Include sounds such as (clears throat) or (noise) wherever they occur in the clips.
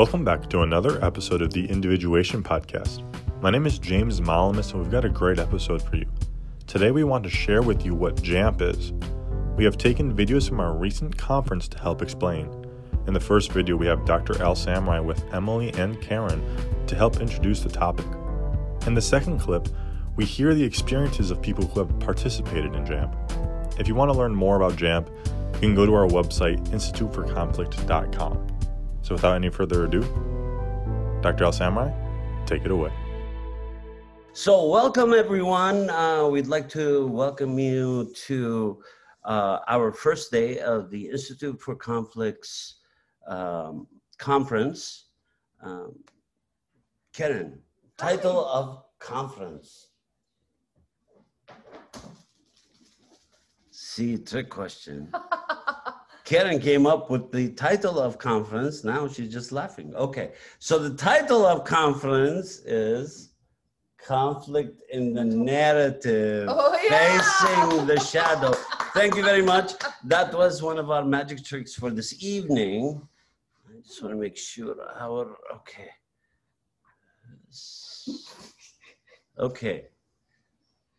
Welcome back to another episode of the Individuation Podcast. My name is James Malamus, and we've got a great episode for you. Today, we want to share with you what JAMP is. We have taken videos from our recent conference to help explain. In the first video, we have Dr. Al-Samarrai with Emily and Karen to help introduce the topic. In the second clip, we hear the experiences of people who have participated in JAMP. If you want to learn more about JAMP, you can go to our website, instituteforconflict.com. So without any further ado, Dr. Al-Samarrai, take it away. So, welcome everyone. Uh, we'd like to welcome you to uh, our first day of the Institute for Conflicts um, conference. Um, Karen, title of conference. See, trick question. (laughs) Karen came up with the title of conference. Now she's just laughing. Okay, so the title of conference is Conflict in the Narrative, Oh, yeah. Facing the Shadow. Thank you very much. That was one of our magic tricks for this evening. I just want to make sure our, okay. Okay.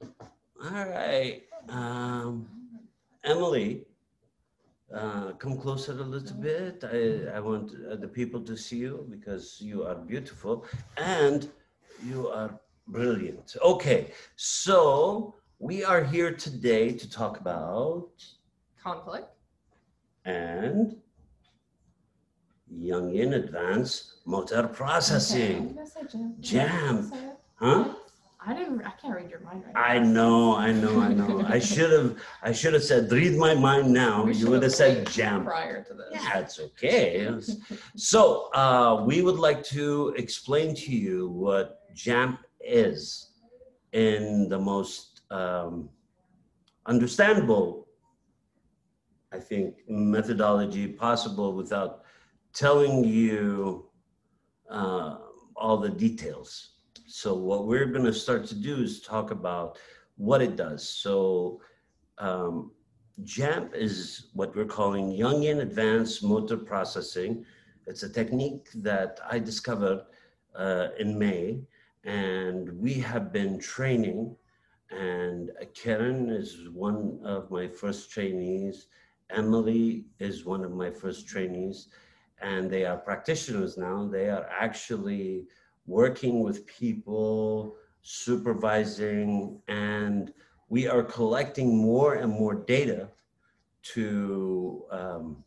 All right. Um, Emily, uh, come closer a little bit. I, I want uh, the people to see you because you are beautiful and you are brilliant. Okay, so we are here today to talk about Conflict. and Jungian advanced motor processing. Okay. Did I say jam? Jam. Did I say it? Huh? I didn't. I can't read your mind right I now. know, I know, I know. I (laughs) should have, I should have said, read my mind now. We You would have said jam. prior to this. Yeah, it's okay. So uh, we would like to explain to you what JAMP is in the most um, understandable, I think, methodology possible without telling you uh, all the details. So what we're going to start to do is talk about what it does. So um, JAMP is what we're calling Jungian Advanced Motor Processing. It's a technique that I discovered uh, in May, and we have been training. And Karen is one of my first trainees. Emily is one of my first trainees, and they are practitioners now. They are actually working with people, supervising, and we are collecting more and more data to um,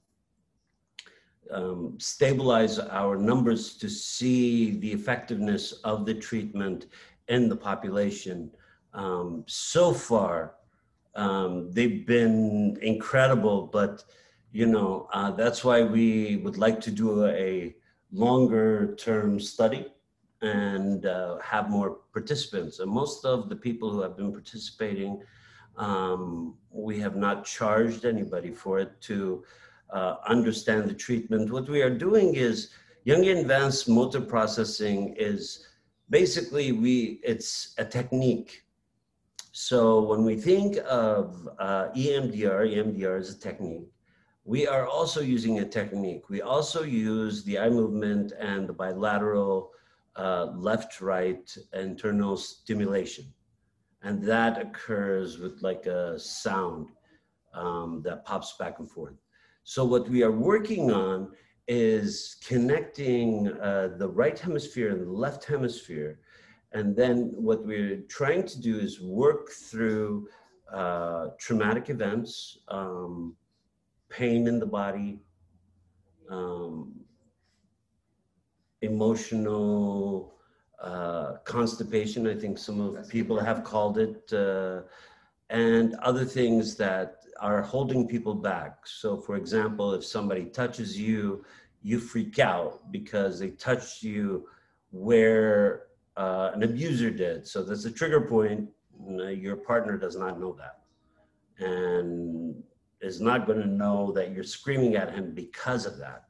um, stabilize our numbers to see the effectiveness of the treatment in the population. Um, so far, um, they've been incredible, but you know uh, that's why we would like to do a longer term study and uh, have more participants. And most of the people who have been participating, um, we have not charged anybody for it to uh, understand the treatment. What we are doing is Jungian advanced motor processing is basically we it's a technique. So when we think of uh, EMDR, EMDR is a technique. We are also using a technique. We also use the eye movement and the bilateral uh, left right internal stimulation. And that occurs with like a sound um, that pops back and forth. So, what we are working on is connecting uh, the right hemisphere and the left hemisphere. And then, what we're trying to do is work through uh, traumatic events, um, pain in the body, um, emotional uh, constipation. I think some of people have called it, uh, and other things that are holding people back. So, for example, if somebody touches you, you freak out because they touched you where uh, an abuser did. So that's a trigger point. Your partner does not know that, and is not going to know that you're screaming at him because of that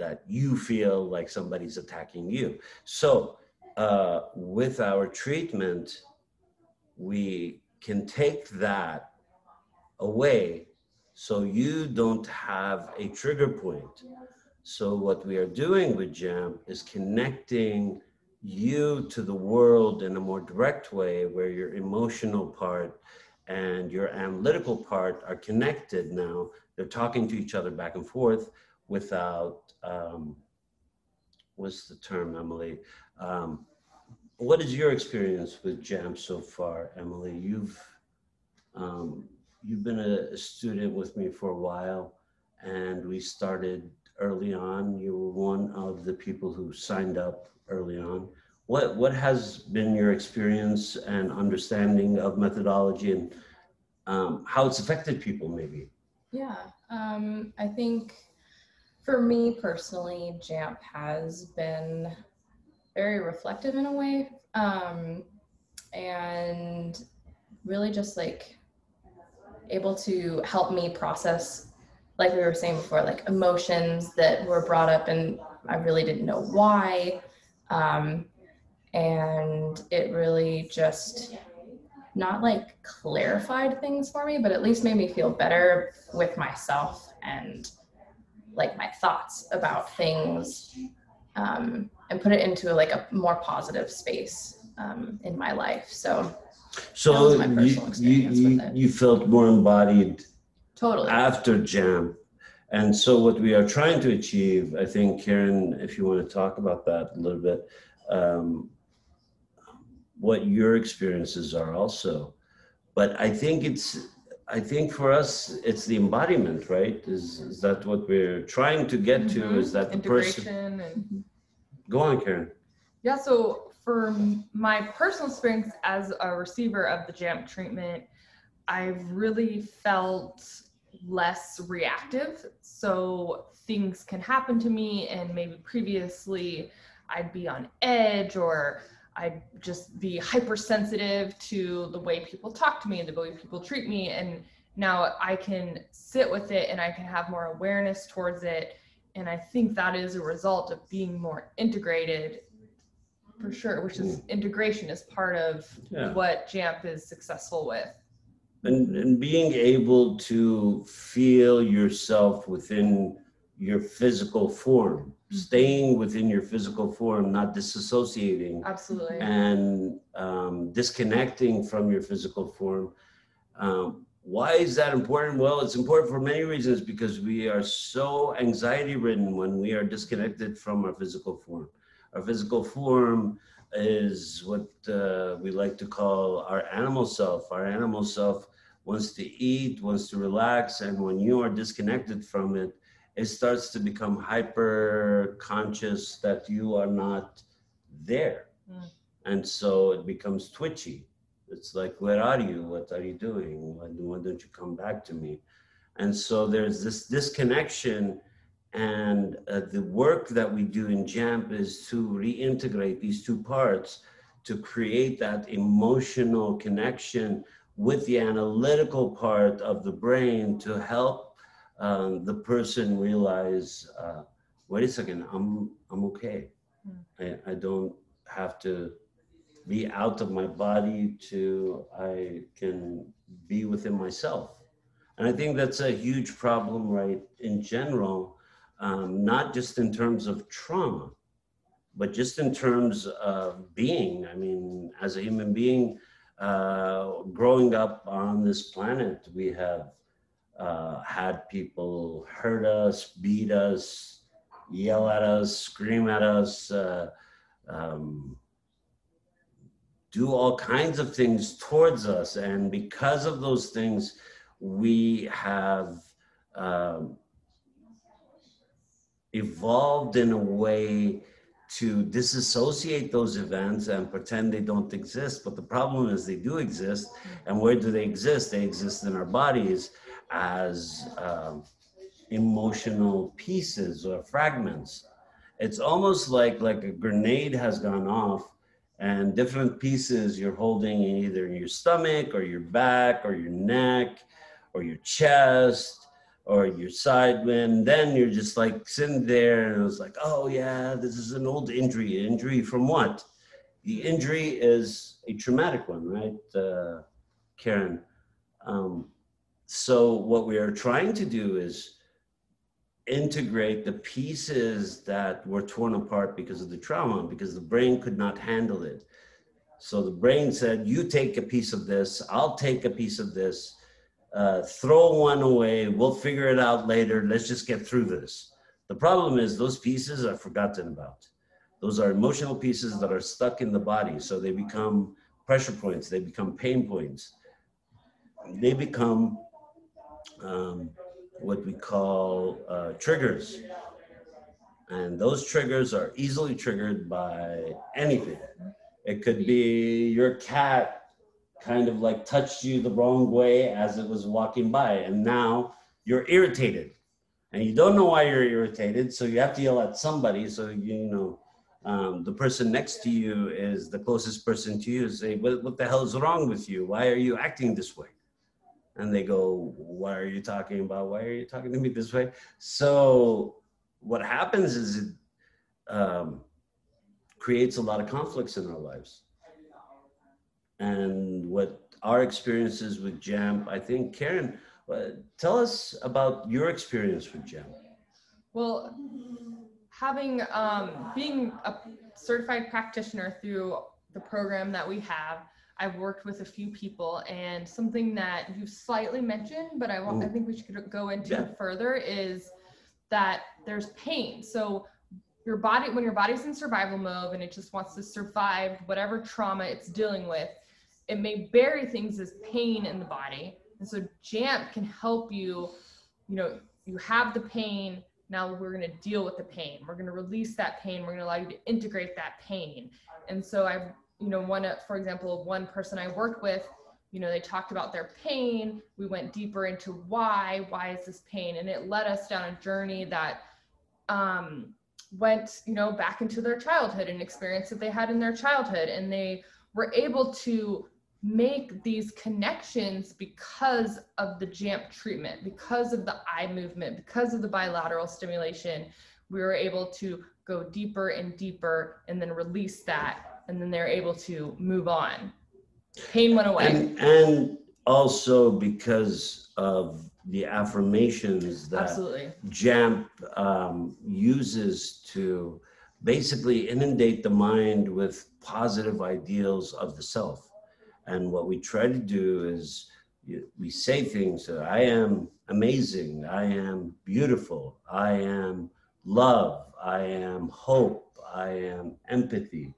that you feel like somebody's attacking you. So, uh, with our treatment, we can take that away so you don't have a trigger point. So what we are doing with JAMP is connecting you to the world in a more direct way where your emotional part and your analytical part are connected now. They're talking to each other back and forth without, um, what's the term, Emily? Um, what is your experience with JAMP so far, Emily? You've um, you've been a, student with me for a while, and we started early on. You were one of the people who signed up early on. What what has been your experience and understanding of methodology and um, how it's affected people, maybe? Yeah, um, I think for me personally, JAMP has been very reflective in a way, um, and really just like able to help me process, like we were saying before, like emotions that were brought up and I really didn't know why. Um, and it really just not like clarified things for me, but at least made me feel better with myself and like my thoughts about things um, and put it into like a more positive space um, in my life. So So you, personal you, experience you, with it. you felt more embodied totally. after JAMP and so what we are trying to achieve i think karen if you want to talk about that a little bit um, what your experiences are also but i think it's i think for us it's the embodiment right? Is, is that what we're trying to get to? Mhm. is that the person and go on karen. Yeah so for my personal experience as a receiver of the jamp treatment i've really felt less reactive. So things can happen to me and maybe previously i'd be on edge or i'd just be hypersensitive to the way people talk to me and the way people treat me. And now i can sit with it and i can have more awareness towards it. And i think that is a result of being more integrated for sure which is hmm. integration is part of Yeah. what jamp is successful with. And, and being able to feel yourself within your physical form staying within your physical form not disassociating absolutely. and um, disconnecting from your physical form. Um, why is that important? Well it's important for many reasons because we are so anxiety ridden when we are disconnected from our physical form. Our physical form is what uh, we like to call our animal self. Our animal self wants to eat wants to relax and when you are disconnected from it it starts to become hyper conscious that you are not there. Mm. and so it becomes twitchy. It's like where are you? What are you doing? Why, why don't you come back to me? And so there's this disconnection and uh, the work that we do in jamp is to reintegrate these two parts to create that emotional connection with the analytical part of the brain to help um, the person realize uh, wait a second i'm i'm okay. I, I don't have to be out of my body to i can be within myself. And i think that's a huge problem right in general um, not just in terms of trauma but just in terms of being. I mean as a human being uh, growing up on this planet we have uh, had people hurt us beat us yell at us scream at us uh, um, do all kinds of things towards us. And because of those things, we have um, evolved in a way to disassociate those events and pretend they don't exist. But the problem is they do exist. And where do they exist? They exist in our bodies as um, emotional pieces or fragments. It's almost like like a grenade has gone off and different pieces you're holding in either your stomach or your back or your neck or your chest or your side and then you're just like sitting there and it's like oh yeah this is an old injury. Injury from what? The injury is a traumatic one right uh, karen? Um, so what we are trying to do is integrate the pieces that were torn apart because of the trauma, because the brain could not handle it. So the brain said, You take a piece of this, I'll take a piece of this, uh, throw one away, we'll figure it out later, let's just get through this. The problem is, those pieces are forgotten about. Those are emotional pieces that are stuck in the body. So they become pressure points, they become pain points, they become um, what we call uh, triggers. And those triggers are easily triggered by anything. It could be your cat kind of like touched you the wrong way as it was walking by, and now you're irritated. And you don't know why you're irritated, so you have to yell at somebody. So, you know, um, the person next to you is the closest person to you. Say, what, what the hell is wrong with you? Why are you acting this way? And they go, Why are you talking about? Why are you talking to me this way? So, what happens is it um, creates a lot of conflicts in our lives. And what our experiences with JAMP, I think, Karen, uh, tell us about your experience with JAMP. Well, having um, being a certified practitioner through the program that we have, I've worked with a few people, and something that you slightly mentioned, but I want I think we should go into yeah. further is that there's pain. So your body, when your body's in survival mode and it just wants to survive whatever trauma it's dealing with, it may bury things as pain in the body. And so JAMP can help you, you know, you have the pain. Now we're going to deal with the pain. We're going to release that pain. We're going to allow you to integrate that pain. And so I've you know, one, for example, one person I worked with, you know, they talked about their pain. We went deeper into why, why is this pain? And it led us down a journey that um, went, you know, back into their childhood and experience that they had in their childhood. And they were able to make these connections because of the JAMP treatment, because of the eye movement, because of the bilateral stimulation. We were able to go deeper and deeper and then release that and then they're able to move on. Pain went away. And, and also because of the affirmations that Absolutely. JAMP um, uses to basically inundate the mind with positive ideals of the self. And what we try to do is we say things that I am amazing, I am beautiful, I am love, I am hope, I am empathy.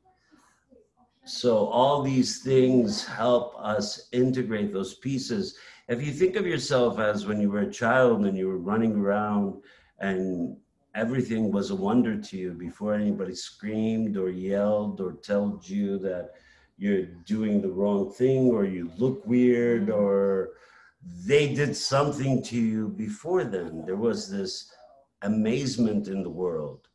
So all these things help us integrate those pieces. If you think of yourself as when you were a child and you were running around and everything was a wonder to you before anybody screamed or yelled or told you that you're doing the wrong thing or you look weird or they did something to you before then. There was this amazement in the world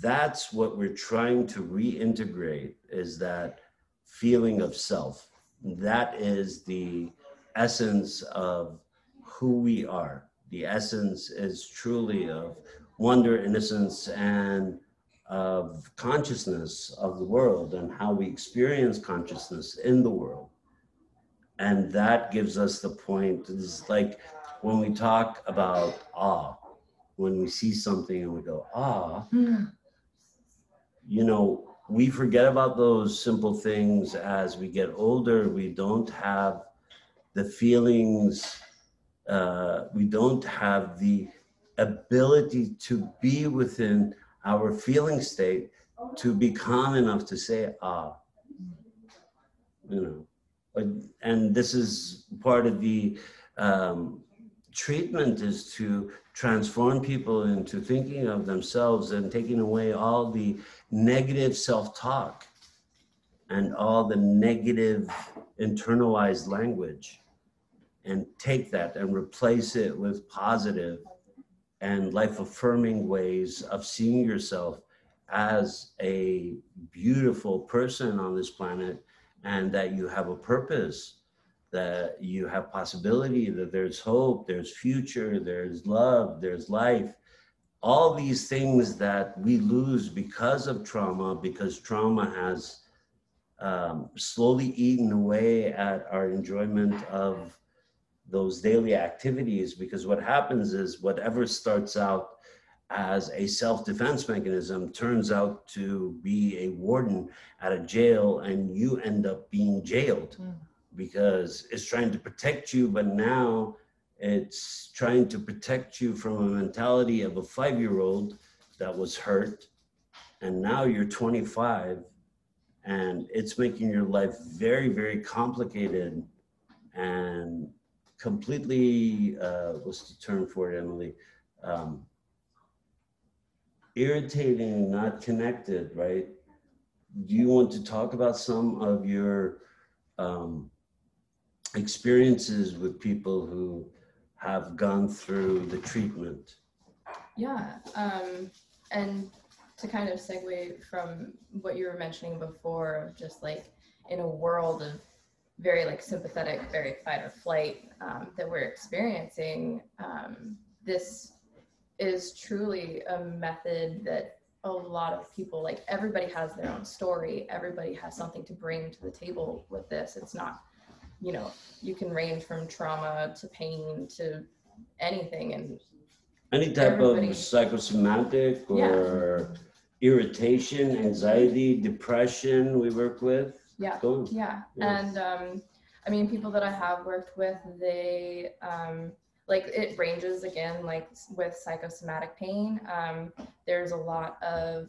that's what we're trying to reintegrate is that feeling of self. That is the essence of who we are. The essence is truly of wonder innocence and of consciousness of the world and how we experience consciousness in the world. And that gives us the point. It's like when we talk about awe when we see something and we go ah mm you know, we forget about those simple things as we get older. We don't have the feelings, uh, we don't have the ability to be within our feeling state to be calm enough to say, ah, you know. And this is part of the um, treatment is to transform people into thinking of themselves and taking away all the negative self talk and all the negative internalized language and take that and replace it with positive and life affirming ways of seeing yourself as a beautiful person on this planet and that you have a purpose that you have possibility that there's hope there's future there's love there's life all these things that we lose because of trauma, because trauma has um, slowly eaten away at our enjoyment of those daily activities. Because what happens is, whatever starts out as a self-defense mechanism turns out to be a warden at a jail and you end up being jailed Mm. because it's trying to protect you but now it's trying to protect you from a mentality of a five-year-old that was hurt and now you're 25 and it's making your life very very complicated and completely uh, what's the term for it emily? Um, irritating not connected right? Do you want to talk about some of your um, experiences with people who have gone through the treatment Yeah, um, and to kind of segue from what you were mentioning before, of just like in a world of very like sympathetic, very fight or flight um, that we're experiencing, um, this is truly a method that a lot of people like. Everybody has their own story. Everybody has something to bring to the table with this. It's not, you know, you can range from trauma to pain to anything, and any type Everybody- of psychosomatic Yeah. or irritation anxiety depression we work with yeah. Yeah, Yeah. and um, I mean, people that I have worked with, they um, like it ranges again, like with psychosomatic pain. Um, there's a lot of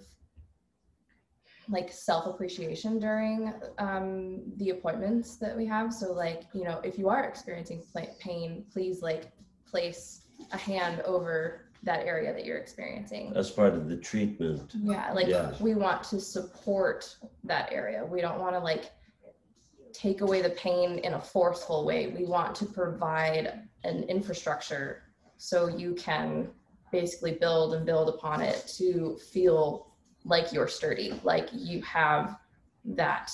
like self appreciation during um, the appointments that we have. So, like, you know, if you are experiencing pain, please like place a hand over that area that you're experiencing. as part of the treatment Yeah, like Yeah. we want to support that area. We don't want to like take away the pain in a forceful way. We want to provide an infrastructure so you can basically build and build upon it to feel like you're sturdy, like you have that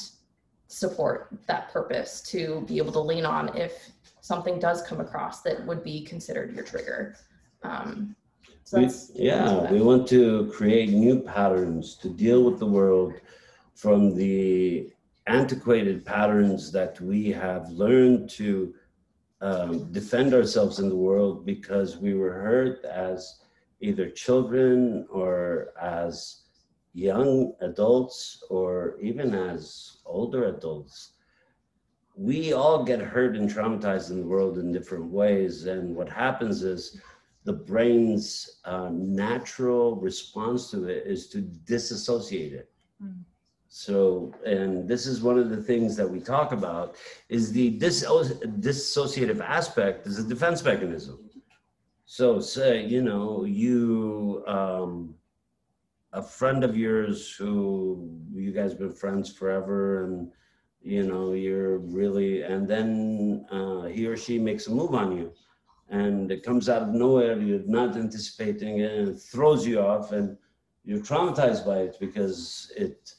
support, that purpose to be able to lean on if something does come across that would be considered your trigger. Um, so We- yeah we want to create new patterns to deal with the world from the antiquated patterns that we have learned to um, defend ourselves in the world because we were hurt as either children or as young adults or even as older adults we all get hurt and traumatized in the world in different ways and what happens is the brain's uh, natural response to it is to disassociate it. Mm. So, and this is one of the things that we talk about is the dis- dissociative aspect is a defense mechanism. So, say you know you um, a friend of yours who you guys have been friends forever and you know you're really and then uh, he or she makes a move on you and it comes out of nowhere you're not anticipating it and it throws you off and you're traumatized by it because it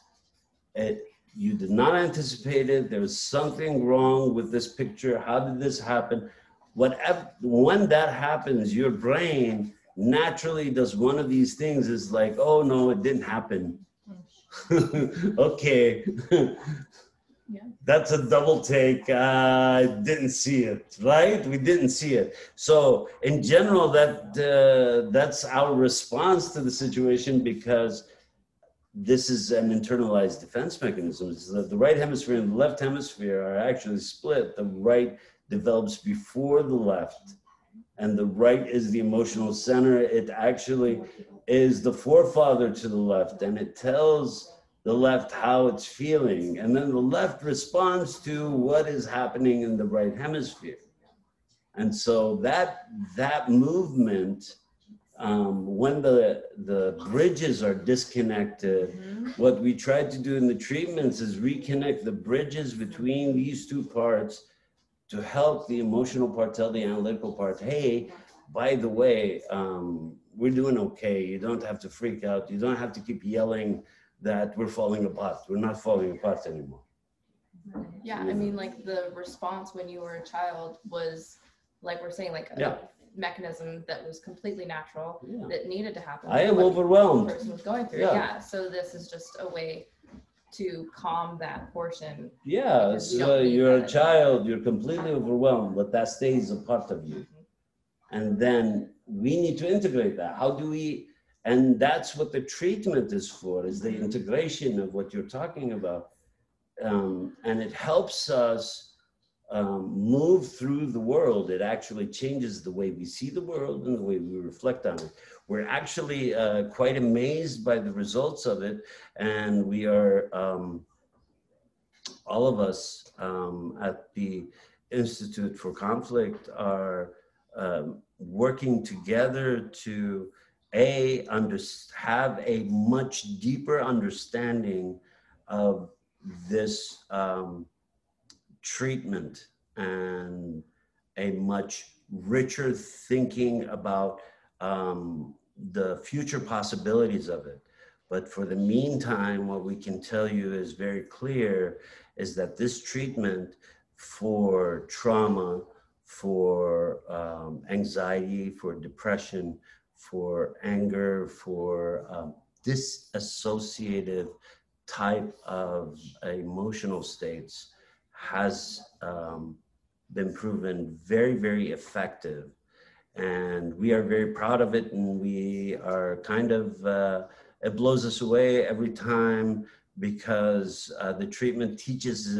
it you did not anticipate it. There was something wrong with this picture. How did this happen? Whatever when that happens your brain naturally does one of these things is like oh no it didn't happen. (laughs) Okay. (laughs) Yeah. that's a double take. I didn't see it right? We didn't see it. So in general that uh, that's our response to the situation because this is an internalized defense mechanism. It's that the right hemisphere and the left hemisphere are actually split. The right develops before the left and the right is the emotional center. It actually is the forefather to the left and it tells the left how it's feeling and then the left responds to what is happening in the right hemisphere. And so that that movement um, when the the bridges are disconnected what we try to do in the treatments is reconnect the bridges between these two parts to help the emotional part tell the analytical part hey by the way um, we're doing okay you don't have to freak out you don't have to keep yelling that we're falling apart we're not falling apart anymore Yeah, I mean, like the response when you were a child was, like we're saying, like a Yeah. mechanism that was completely natural Yeah. that needed to happen. I am overwhelmed. Person was going through. Yeah. Yeah. So this is just a way to calm that portion. Yeah, so you're a child, you're completely overwhelmed, but that stays a part of you. And then we need to integrate that. How do we? and that's what the treatment is for is the integration of what you're talking about um, and it helps us um, move through the world it actually changes the way we see the world and the way we reflect on it we're actually uh, quite amazed by the results of it and we are um, all of us um, at the institute for conflict are um, working together to a under, have a much deeper understanding of this um, treatment and a much richer thinking about um, the future possibilities of it. But for the meantime, what we can tell you is very clear is that this treatment for trauma, for um, anxiety, for depression, for anger, for um, disassociative type of emotional states has um, been proven very, very effective. And we are very proud of it. And we are kind of, uh, it blows us away every time because uh, the treatment teaches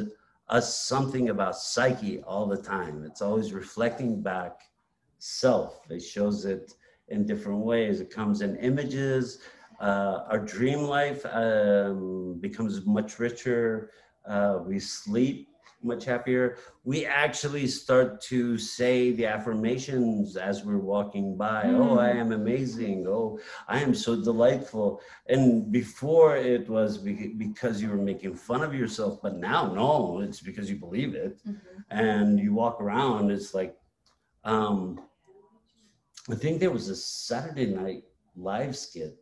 us something about psyche all the time. It's always reflecting back self. It shows it in different ways. It comes in images. Uh, our dream life um, becomes much richer. Uh, we sleep much happier. We actually start to say the affirmations as we're walking by. Mm. Oh, I am amazing. Oh, I am so delightful. And before it was because you were making fun of yourself, but now, no, it's because you believe it. Mm-hmm. And you walk around, it's like, um, I think there was a Saturday night live skit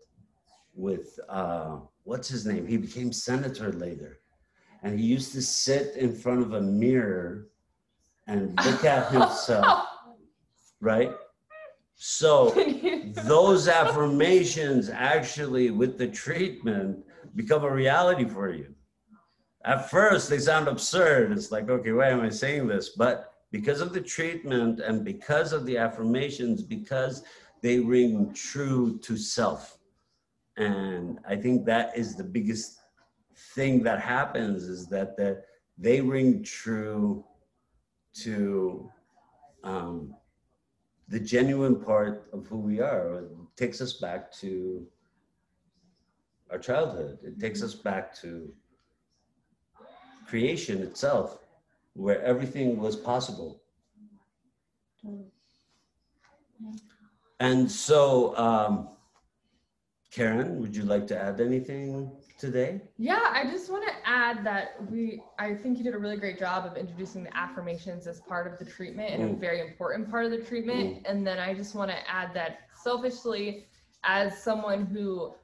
with, uh, what's his name? He became senator later and he used to sit in front of a mirror and look at (laughs) himself, right? So (laughs) (laughs) those affirmations actually, with the treatment, become a reality for you. At first, they sound absurd. It's like, okay, why am I saying this? But because of the treatment and because of the affirmations, because they ring true to self. And I think that is the biggest thing that happens is that the, they ring true to um, the genuine part of who we are. It takes us back to our childhood. It takes us back to creation itself, where everything was possible. And so, um, Karen, would you like to add anything? Today? Yeah, I just want to add that we, I think you did a really great job of introducing the affirmations as part of the treatment and mm. a very important part of the treatment. Mm. And then I just want to add that selfishly, as someone who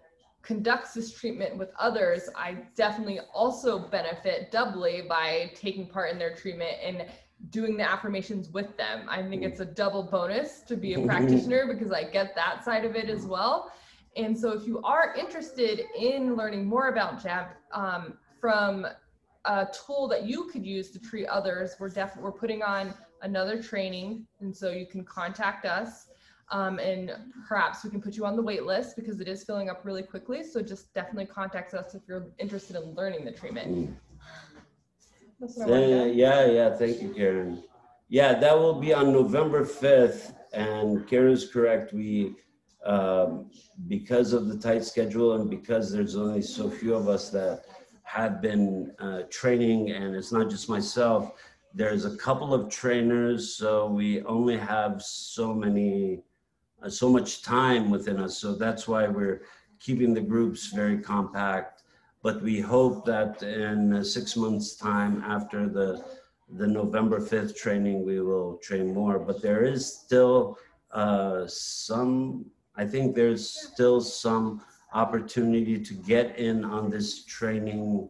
conducts this treatment with others, I definitely also benefit doubly by taking part in their treatment and doing the affirmations with them. I think mm. it's a double bonus to be a (laughs) practitioner because I get that side of it as well. And so if you are interested in learning more about JAMP um, from a tool that you could use to treat others, we're definitely we're putting on another training. And so you can contact us um, and perhaps we can put you on the wait list because it is filling up really quickly. So just definitely contact us if you're interested in learning the treatment. Yeah, yeah, yeah. Thank you, Karen. Yeah, that will be on November 5th. And Karen's correct. We um, because of the tight schedule and because there's only so few of us that have been uh, training, and it's not just myself. There's a couple of trainers, so we only have so many, uh, so much time within us. So that's why we're keeping the groups very compact. But we hope that in six months' time, after the the November 5th training, we will train more. But there is still uh, some I think there's still some opportunity to get in on this training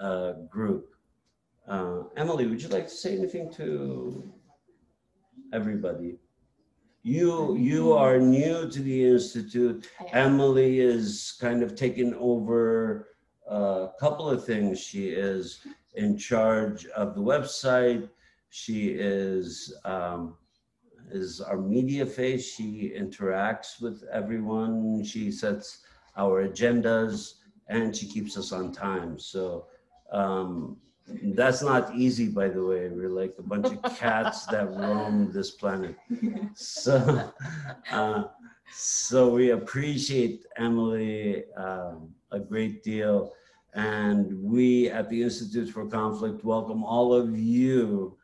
uh, group. Uh, Emily, would you like to say anything to everybody? You you are new to the institute. Emily is kind of taking over a couple of things. She is in charge of the website. She is um, is our media face. She interacts with everyone. She sets our agendas and she keeps us on time. So um, that's not easy, by the way. We're like a bunch of cats that roam this planet. So, (laughs) uh, so we appreciate Emily um, a great deal. And we at the Institute for Conflict welcome all of you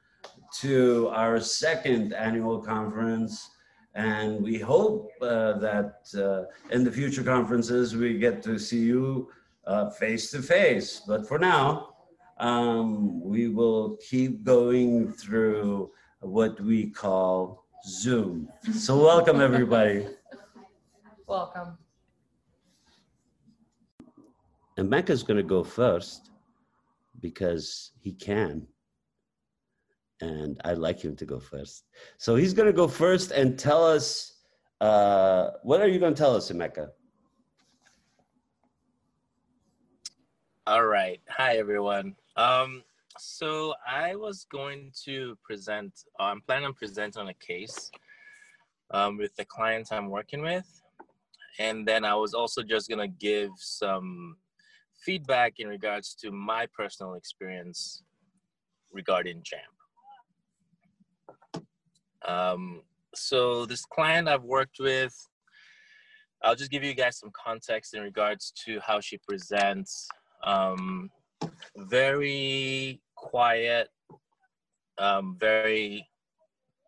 to our second annual conference. And we hope uh, that uh, in the future conferences, we get to see you uh, face to face. But for now, um, we will keep going through what we call Zoom. So welcome everybody. (laughs) Welcome. And Emeka's going to go first because he can. And I'd like him to go first. So he's going to go first and tell us uh, what are you going to tell us, Emeka? All right. Hi, everyone. Um, so I was going to present, uh, I'm planning on presenting on a case um, with the clients I'm working with. And then I was also just going to give some feedback in regards to my personal experience regarding JAMP. Um, so this client I've worked with, I'll just give you guys some context in regards to how she presents. Um, very quiet, um, very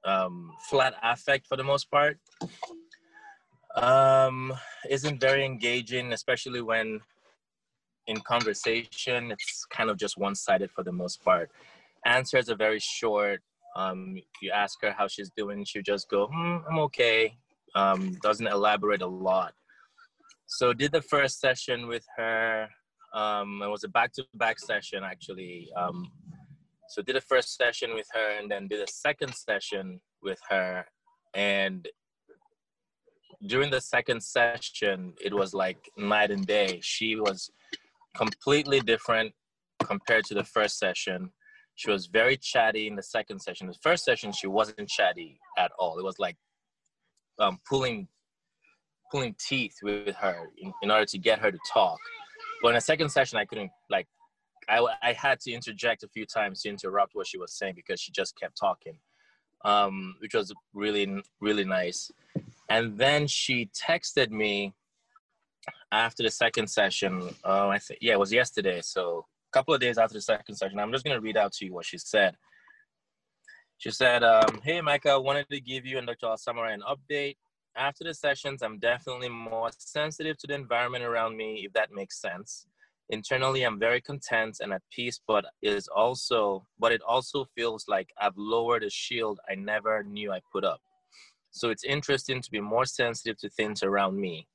um, flat affect for the most part. Um, isn't very engaging, especially when in conversation, it's kind of just one-sided for the most part. Answers are very short. Um, you ask her how she's doing, she'll just go, hmm, I'm okay. Um, doesn't elaborate a lot. So did the first session with her. Um, it was a back-to-back session actually. Um, so did the first session with her and then did a second session with her. And during the second session, it was like night and day. She was completely different compared to the first session. She was very chatty in the second session. The first session, she wasn't chatty at all. It was like um, pulling pulling teeth with her in, in order to get her to talk. But in the second session, I couldn't like I, I had to interject a few times to interrupt what she was saying because she just kept talking, um, which was really really nice. And then she texted me after the second session, uh, I think yeah, it was yesterday. So couple of days after the second session, I'm just gonna read out to you what she said. She said, um, "Hey, Micah, I wanted to give you and Dr. Samarrai an update. After the sessions, I'm definitely more sensitive to the environment around me, if that makes sense. Internally, I'm very content and at peace, but is also, but it also feels like I've lowered a shield I never knew I put up. So it's interesting to be more sensitive to things around me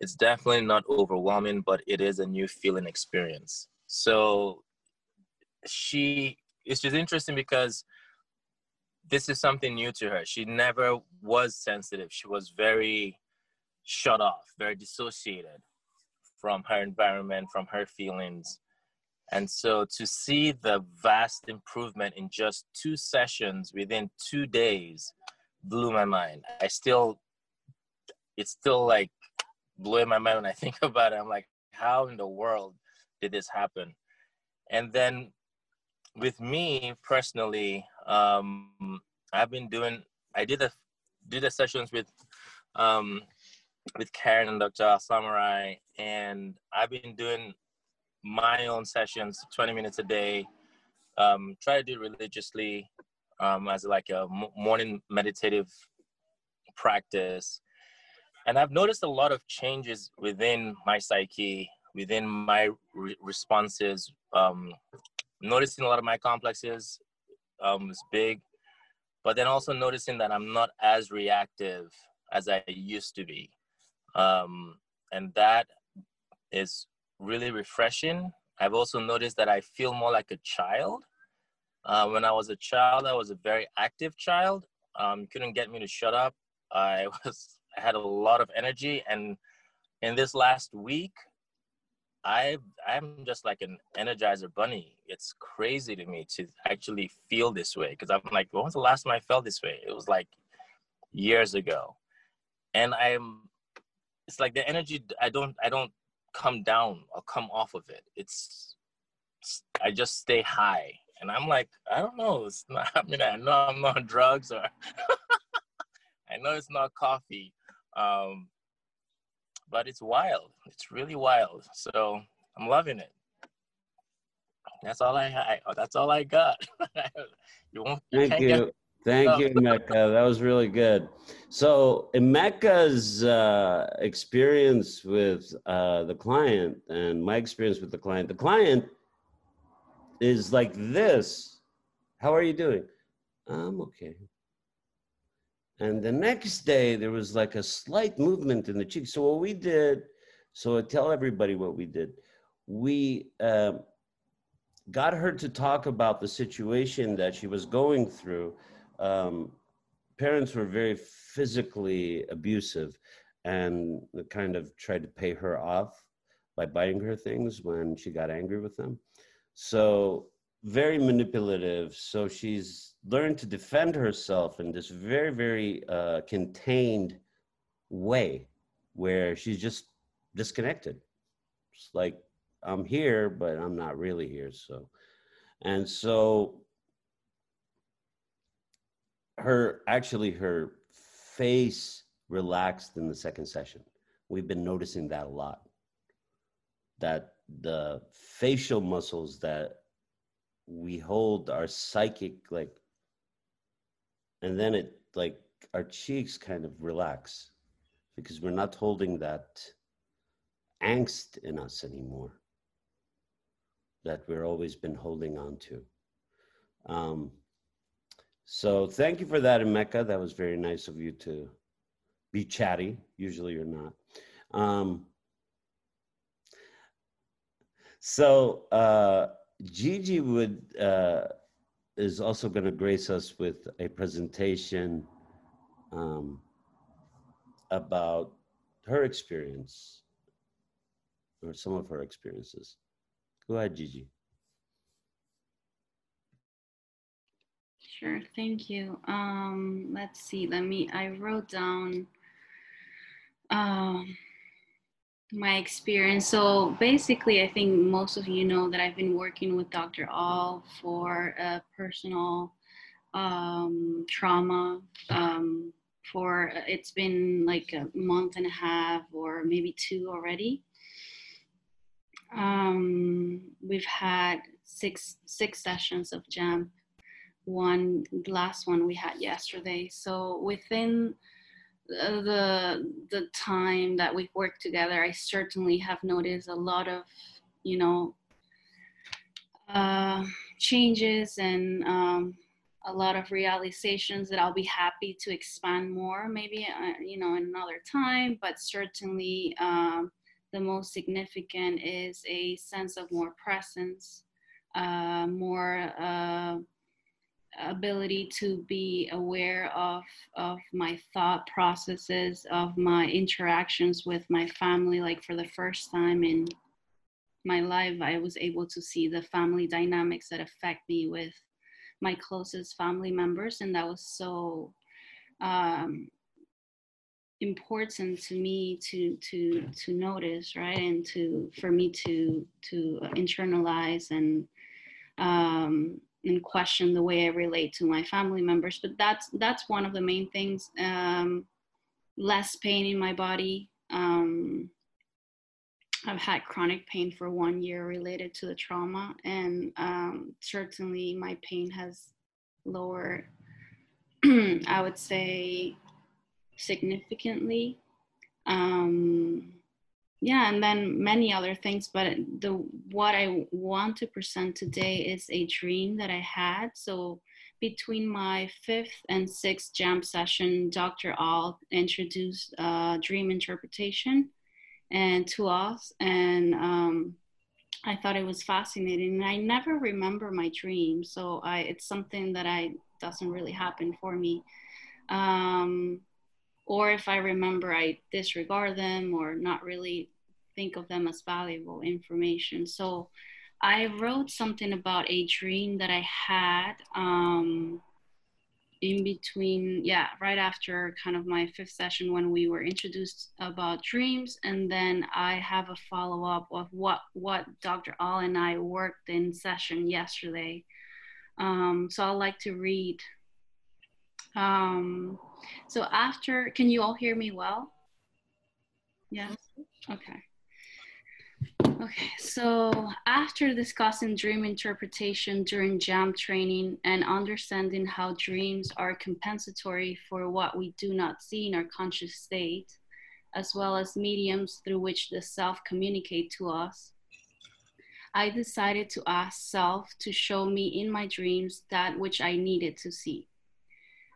it's definitely not overwhelming, but it is a new feeling experience. So she, it's just interesting because this is something new to her. She never was sensitive. She was very shut off, very dissociated from her environment, from her feelings. And so to see the vast improvement in just two sessions within two days blew my mind. I still, it's still like blowing my mind when I (laughs) think about it. I'm like, how in the world did this happen? And then with me personally, um, I've been doing. I did a did the sessions with um, with Karen and Dr. Samarrai, and I've been doing my own sessions, 20 minutes a day. Um, try to do religiously um, as like a morning meditative practice and I've noticed a lot of changes within my psyche, within my re- responses. Um, noticing a lot of my complexes um, is big, but then also noticing that I'm not as reactive as I used to be, um, and that is really refreshing. I've also noticed that I feel more like a child. Uh, when I was a child, I was a very active child. Um, couldn't get me to shut up. I (laughs) was I had a lot of energy, and in this last week, I I'm just like an energizer bunny. It's crazy to me to actually feel this way because I'm like, when was the last time I felt this way? It was like years ago, and I'm. It's like the energy. I don't. I don't come down or come off of it. It's. I just stay high, and I'm like, I don't know. It's not. (laughs) I mean, I know I'm not on drugs, or (laughs) I know it's not coffee, um, but it's wild. It's really wild. So I'm loving it. That's all I had. That's all I got. (laughs) you won't. You Thank you. Thank you, Emeka. That was really good. So, in Emeka's uh, experience with uh, the client and my experience with the client, the client is like this. How are you doing? I'm okay. And the next day, there was like a slight movement in the cheek. So, what we did, so I tell everybody what we did. We uh, got her to talk about the situation that she was going through. Um, parents were very physically abusive and kind of tried to pay her off by buying her things when she got angry with them. So, very manipulative. So, she's learned to defend herself in this very, very uh, contained way where she's just disconnected. It's like I'm here, but I'm not really here. So, and so her actually her face relaxed in the second session. We've been noticing that a lot. That the facial muscles that we hold our psychic like and then it like our cheeks kind of relax because we're not holding that angst in us anymore that we're always been holding on to. Um, so thank you for that, Emeka. That was very nice of you to be chatty. Usually you're not. Um, so uh, Gigi would uh, is also going to grace us with a presentation um, about her experience or some of her experiences. Go ahead, Gigi. Sure, thank you. Um, let's see, let me, I wrote down um, my experience. So basically, I think most of you know that I've been working with Dr. Al for a personal um, trauma um, for, it's been like a month and a half or maybe two already. Um, we've had six six sessions of JAMP. One the last one we had yesterday. So within the the time that we've worked together, I certainly have noticed a lot of you know uh, changes and um, a lot of realizations that I'll be happy to expand more, maybe uh, you know another time. But certainly. Um, the most significant is a sense of more presence, uh, more uh, ability to be aware of, of my thought processes, of my interactions with my family. Like for the first time in my life, I was able to see the family dynamics that affect me with my closest family members. And that was so um, important to me to to to notice right and to for me to to internalize and um and question the way i relate to my family members but that's that's one of the main things um less pain in my body um I've had chronic pain for one year related to the trauma, and um, certainly my pain has lowered. (clears throat) I would say significantly. Um, yeah, and then many other things. But the what I want to present today is a dream that I had. So between my fifth and sixth JAMP session, Dr. Al introduced uh, dream interpretation and to us, and um, I thought it was fascinating. And I never remember my dream, so I it's something that I doesn't really happen for me. Um, or if I remember, I disregard them or not really think of them as valuable information. So I wrote something about a dream that I had um, in between, yeah, right after kind of my fifth session when we were introduced about dreams, and then I have a follow up of what what Dr. Al and I worked in session yesterday. Um, so I'd like to read. Um, so after, can you all hear me well? Yes. Okay. Okay, so after discussing dream interpretation during JAMP training and understanding how dreams are compensatory for what we do not see in our conscious state, as well as mediums through which the self communicate to us, I decided to ask self to show me in my dreams that which I needed to see.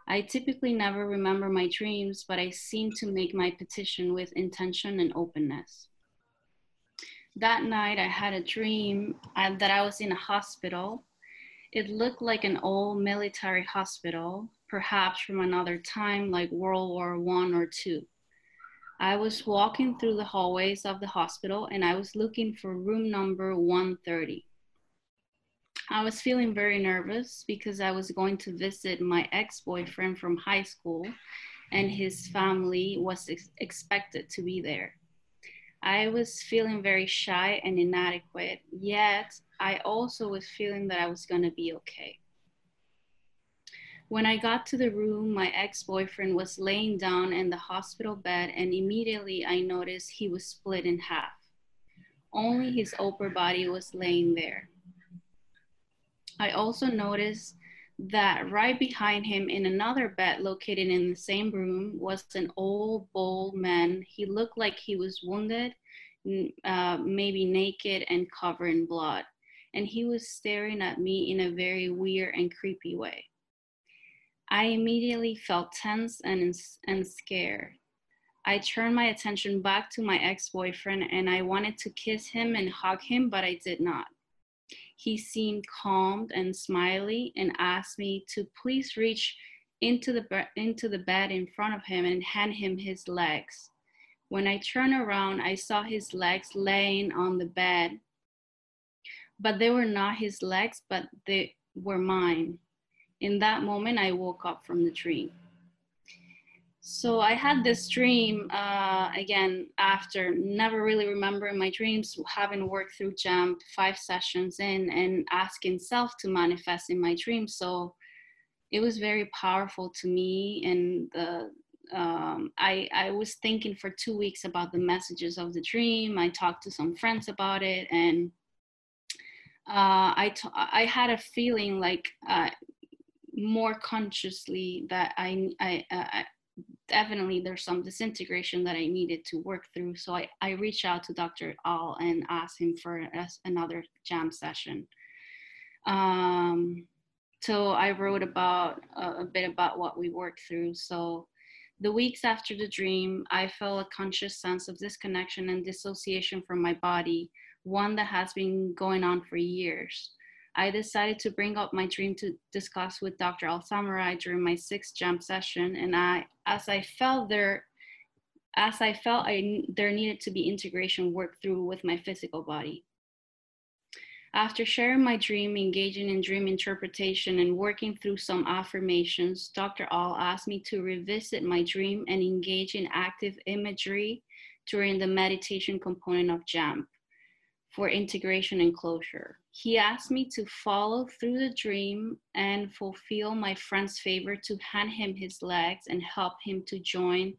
I typically never remember my dreams, but I seem to make my petition with intention and openness that night I had a dream uh, that I was in a hospital. It looked like an old military hospital, perhaps from another time like World War One or two. I was walking through the hallways of the hospital and I was looking for room number 130. I was feeling very nervous because I was going to visit my ex boyfriend from high school and his family was ex- expected to be there. I was feeling very shy and inadequate, yet I also was feeling that I was going to be okay. When I got to the room, my ex boyfriend was laying down in the hospital bed, and immediately I noticed he was split in half. Only his upper body was laying there. I also noticed that right behind him in another bed located in the same room was an old bald man. He looked like he was wounded uh, maybe naked and covered in blood. And he was staring at me in a very weird and creepy way. I immediately felt tense and, and scared. I turned my attention back to my ex-boyfriend and i wanted to kiss him and hug him but i did not he seemed calmed and smiley and asked me to please reach into the, into the bed in front of him and hand him his legs. When I turned around, I saw his legs laying on the bed, but they were not his legs, but they were mine. In that moment, I woke up from the dream. So I had this dream uh, again after never really remembering my dreams, having worked through JAMP five sessions in and asking self to manifest in my dreams. So it was very powerful to me, and the um, I I was thinking for two weeks about the messages of the dream. I talked to some friends about it, and uh, I t- I had a feeling like uh, more consciously that I I, I definitely there's some disintegration that I needed to work through. So I, I reached out to Dr. Al and asked him for a, another JAMP session. Um, so I wrote about uh, a bit about what we worked through. So the weeks after the dream, I felt a conscious sense of disconnection and dissociation from my body, one that has been going on for years. I decided to bring up my dream to discuss with Dr. Al-Samarrai during my sixth JAMP session. And I, as I felt there, as I felt I, there needed to be integration work through with my physical body. After sharing my dream, engaging in dream interpretation, and working through some affirmations, Dr. Al asked me to revisit my dream and engage in active imagery during the meditation component of JAMP for integration and closure. He asked me to follow through the dream and fulfill my friend's favor to hand him his legs and help him to join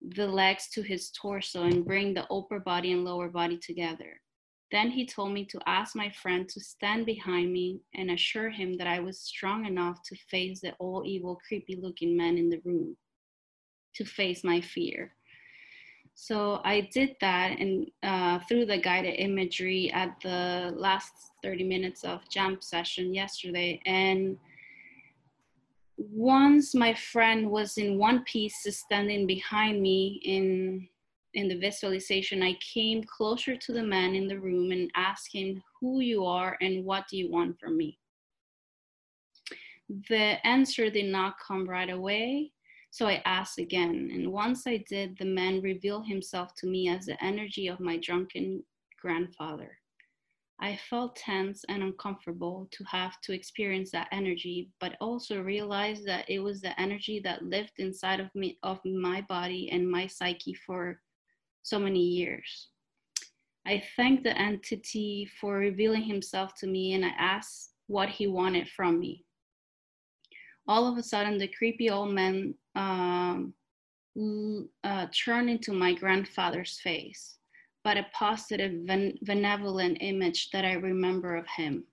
the legs to his torso and bring the upper body and lower body together. Then he told me to ask my friend to stand behind me and assure him that I was strong enough to face the all evil, creepy looking man in the room, to face my fear. So I did that and uh, through the guided imagery at the last 30 minutes of JAMP session yesterday. And once my friend was in one piece standing behind me in in the visualization, I came closer to the man in the room and asked him who you are and what do you want from me. The answer did not come right away, so I asked again, and once I did, the man revealed himself to me as the energy of my drunken grandfather. I felt tense and uncomfortable to have to experience that energy, but also realized that it was the energy that lived inside of me, of my body and my psyche for so many years. I thanked the entity for revealing himself to me and I asked what he wanted from me. All of a sudden, the creepy old man um, uh, turned into my grandfather's face but a positive, benevolent image that I remember of him,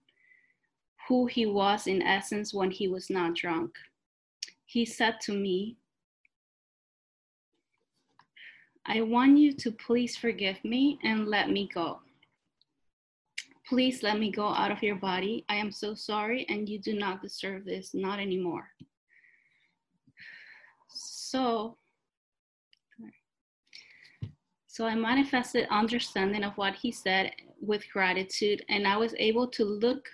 who he was in essence when he was not drunk. He said to me, I want you to please forgive me and let me go. Please let me go out of your body. I am so sorry, and you do not deserve this, not anymore. So so I manifested understanding of what he said with gratitude, and I was able to look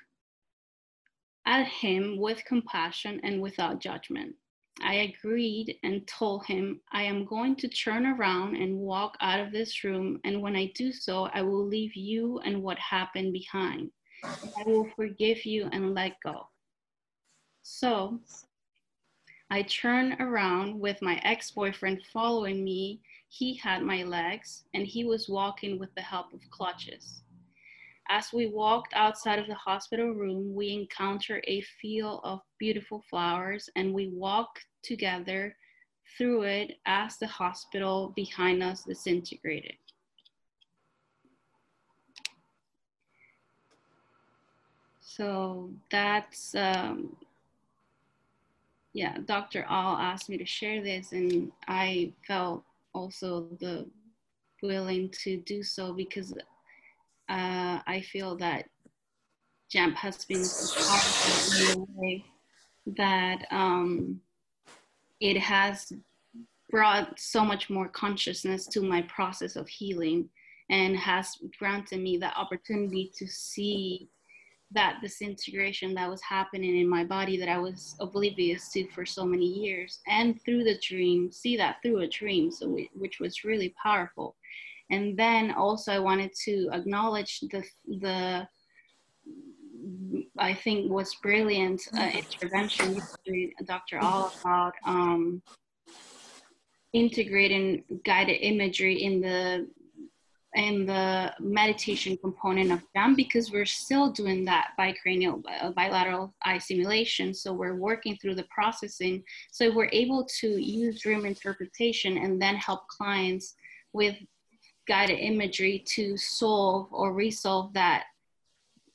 at him with compassion and without judgment. I agreed and told him, I am going to turn around and walk out of this room, and when I do so, I will leave you and what happened behind. I will forgive you and let go. So I turned around with my ex boyfriend following me he had my legs and he was walking with the help of clutches. As we walked outside of the hospital room, we encountered a field of beautiful flowers and we walked together through it as the hospital behind us disintegrated. So that's, um, yeah, Dr. Al asked me to share this and I felt also the willing to do so because uh, I feel that JAMP has been powerful in a way that um, it has brought so much more consciousness to my process of healing and has granted me the opportunity to see that disintegration that was happening in my body that I was oblivious to for so many years, and through the dream, see that through a dream, so we, which was really powerful. And then also, I wanted to acknowledge the the I think was brilliant uh, intervention Dr. Al about um, integrating guided imagery in the in the meditation component of JAMP because we're still doing that bicranial uh, bilateral eye simulation. So we're working through the processing. So we're able to use dream interpretation and then help clients with guided imagery to solve or resolve that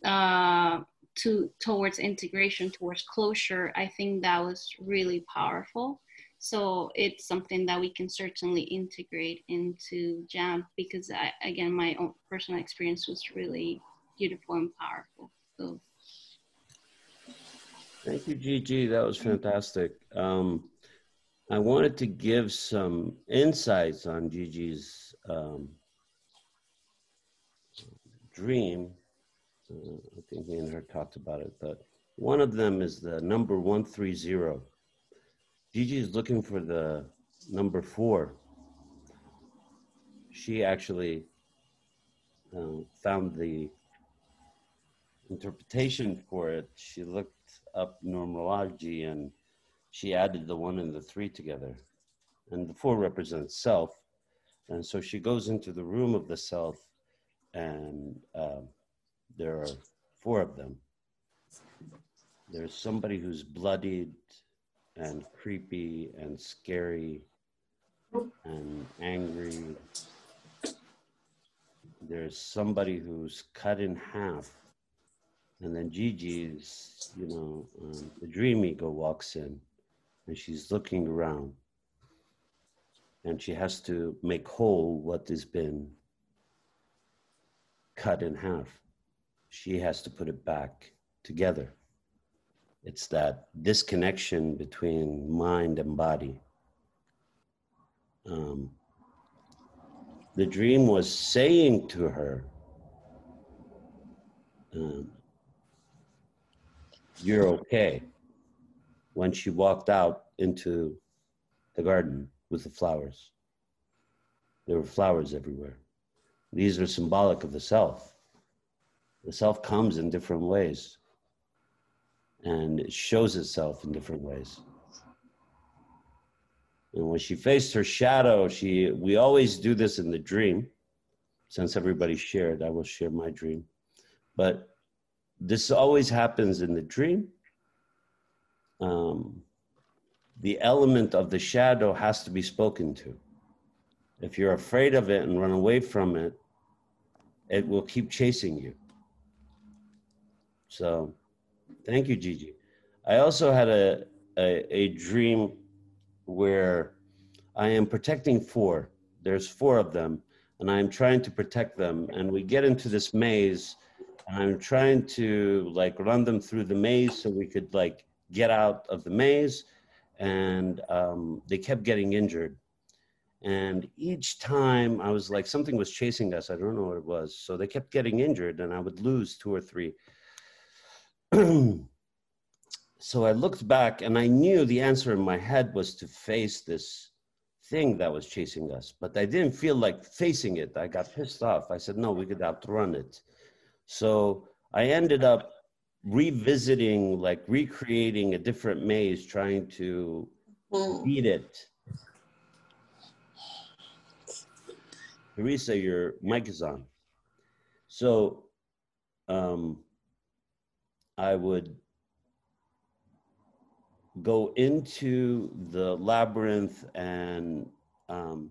uh, to towards integration, towards closure. I think that was really powerful. So it's something that we can certainly integrate into JAMP because I, again, my own personal experience was really beautiful and powerful. So. Thank you, Gigi. That was fantastic. Um, I wanted to give some insights on Gigi's um, dream. Uh, I think me and her talked about it, but one of them is the number 130. Gigi is looking for the number four. She actually uh, found the interpretation for it. She looked up numerology and she added the one and the three together. And the four represents self. And so she goes into the room of the self, and uh, there are four of them. There's somebody who's bloodied, and creepy and scary and angry. There's somebody who's cut in half. And then Gigi's, you know, um, the dream ego walks in and she's looking around. And she has to make whole what has been cut in half. She has to put it back together. It's that disconnection between mind and body. Um, the dream was saying to her, um, You're okay. When she walked out into the garden with the flowers, there were flowers everywhere. These are symbolic of the self. The self comes in different ways and it shows itself in different ways. And when she faced her shadow, she we always do this in the dream. Since everybody shared, I will share my dream. But this always happens in the dream. Um, the element of the shadow has to be spoken to. If you're afraid of it and run away from it, it will keep chasing you. So, thank you, Gigi. I also had a, a, a dream where I am protecting four. There's four of them, and I'm trying to protect them. And we get into this maze, and I'm trying to like run them through the maze so we could like get out of the maze. And um, they kept getting injured. And each time I was like, something was chasing us. I don't know what it was. So they kept getting injured, and I would lose two or three. (clears throat) so I looked back and I knew the answer in my head was to face this thing that was chasing us, but I didn't feel like facing it. I got pissed off. I said, no, we could outrun it. So I ended up revisiting, like recreating a different maze, trying to beat it. Teresa, your mic is on. So um, I would go into the labyrinth and um,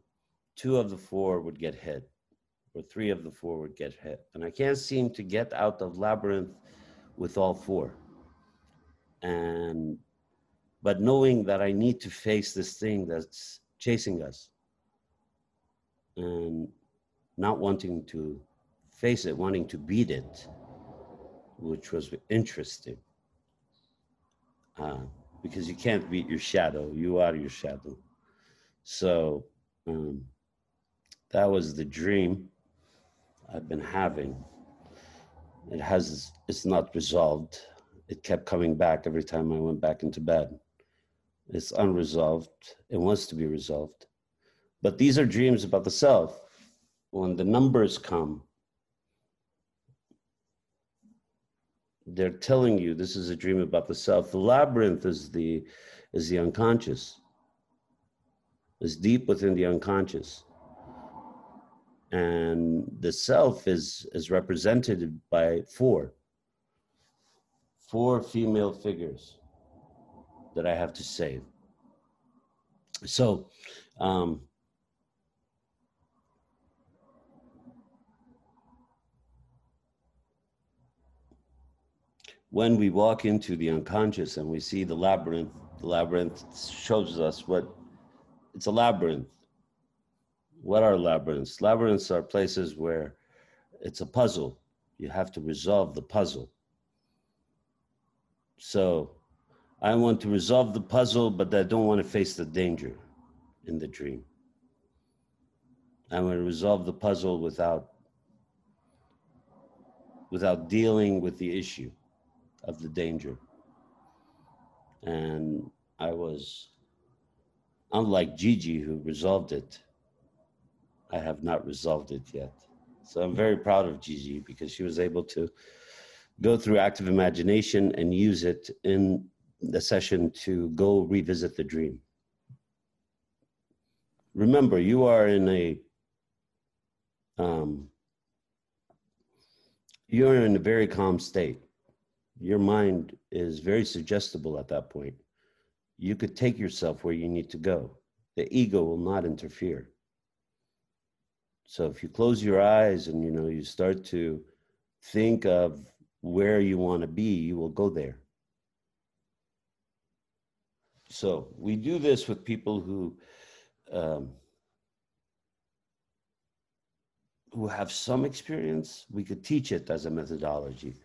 two of the four would get hit or three of the four would get hit. And i can't seem to get out of labyrinth with all four. And but knowing that i need to face this thing that's chasing us and not wanting to face it wanting to beat it which was interesting uh, because you can't beat your shadow. You are your shadow. So um, that was the dream I've been having. It has, it's not resolved. It kept coming back every time I went back into bed. It's unresolved. It wants to be resolved. But these are dreams about the self. When the numbers come, they're telling you this is a dream about the self. The labyrinth is the is the unconscious. Is deep within the unconscious. And the self is is represented by four. Four female figures that I have to save. So um, when we walk into the unconscious and we see the labyrinth, the labyrinth shows us what it's a labyrinth. What are labyrinths? Labyrinths are places where it's a puzzle. You have to resolve the puzzle. So I want to resolve the puzzle, but I don't want to face the danger in the dream. I want to resolve the puzzle without without dealing with the issue of the danger. And I was, unlike Gigi, who resolved it, I have not resolved it yet. So I'm very proud of Gigi because she was able to go through active imagination and use it in the session to go revisit the dream. Remember, you are in a um, you're in a very calm state your mind is very suggestible at that point. You could take yourself where you need to go. The ego will not interfere. So if you close your eyes and you know you start to think of where you want to be, you will go there. So we do this with people who um, who have some experience. We could teach it as a methodology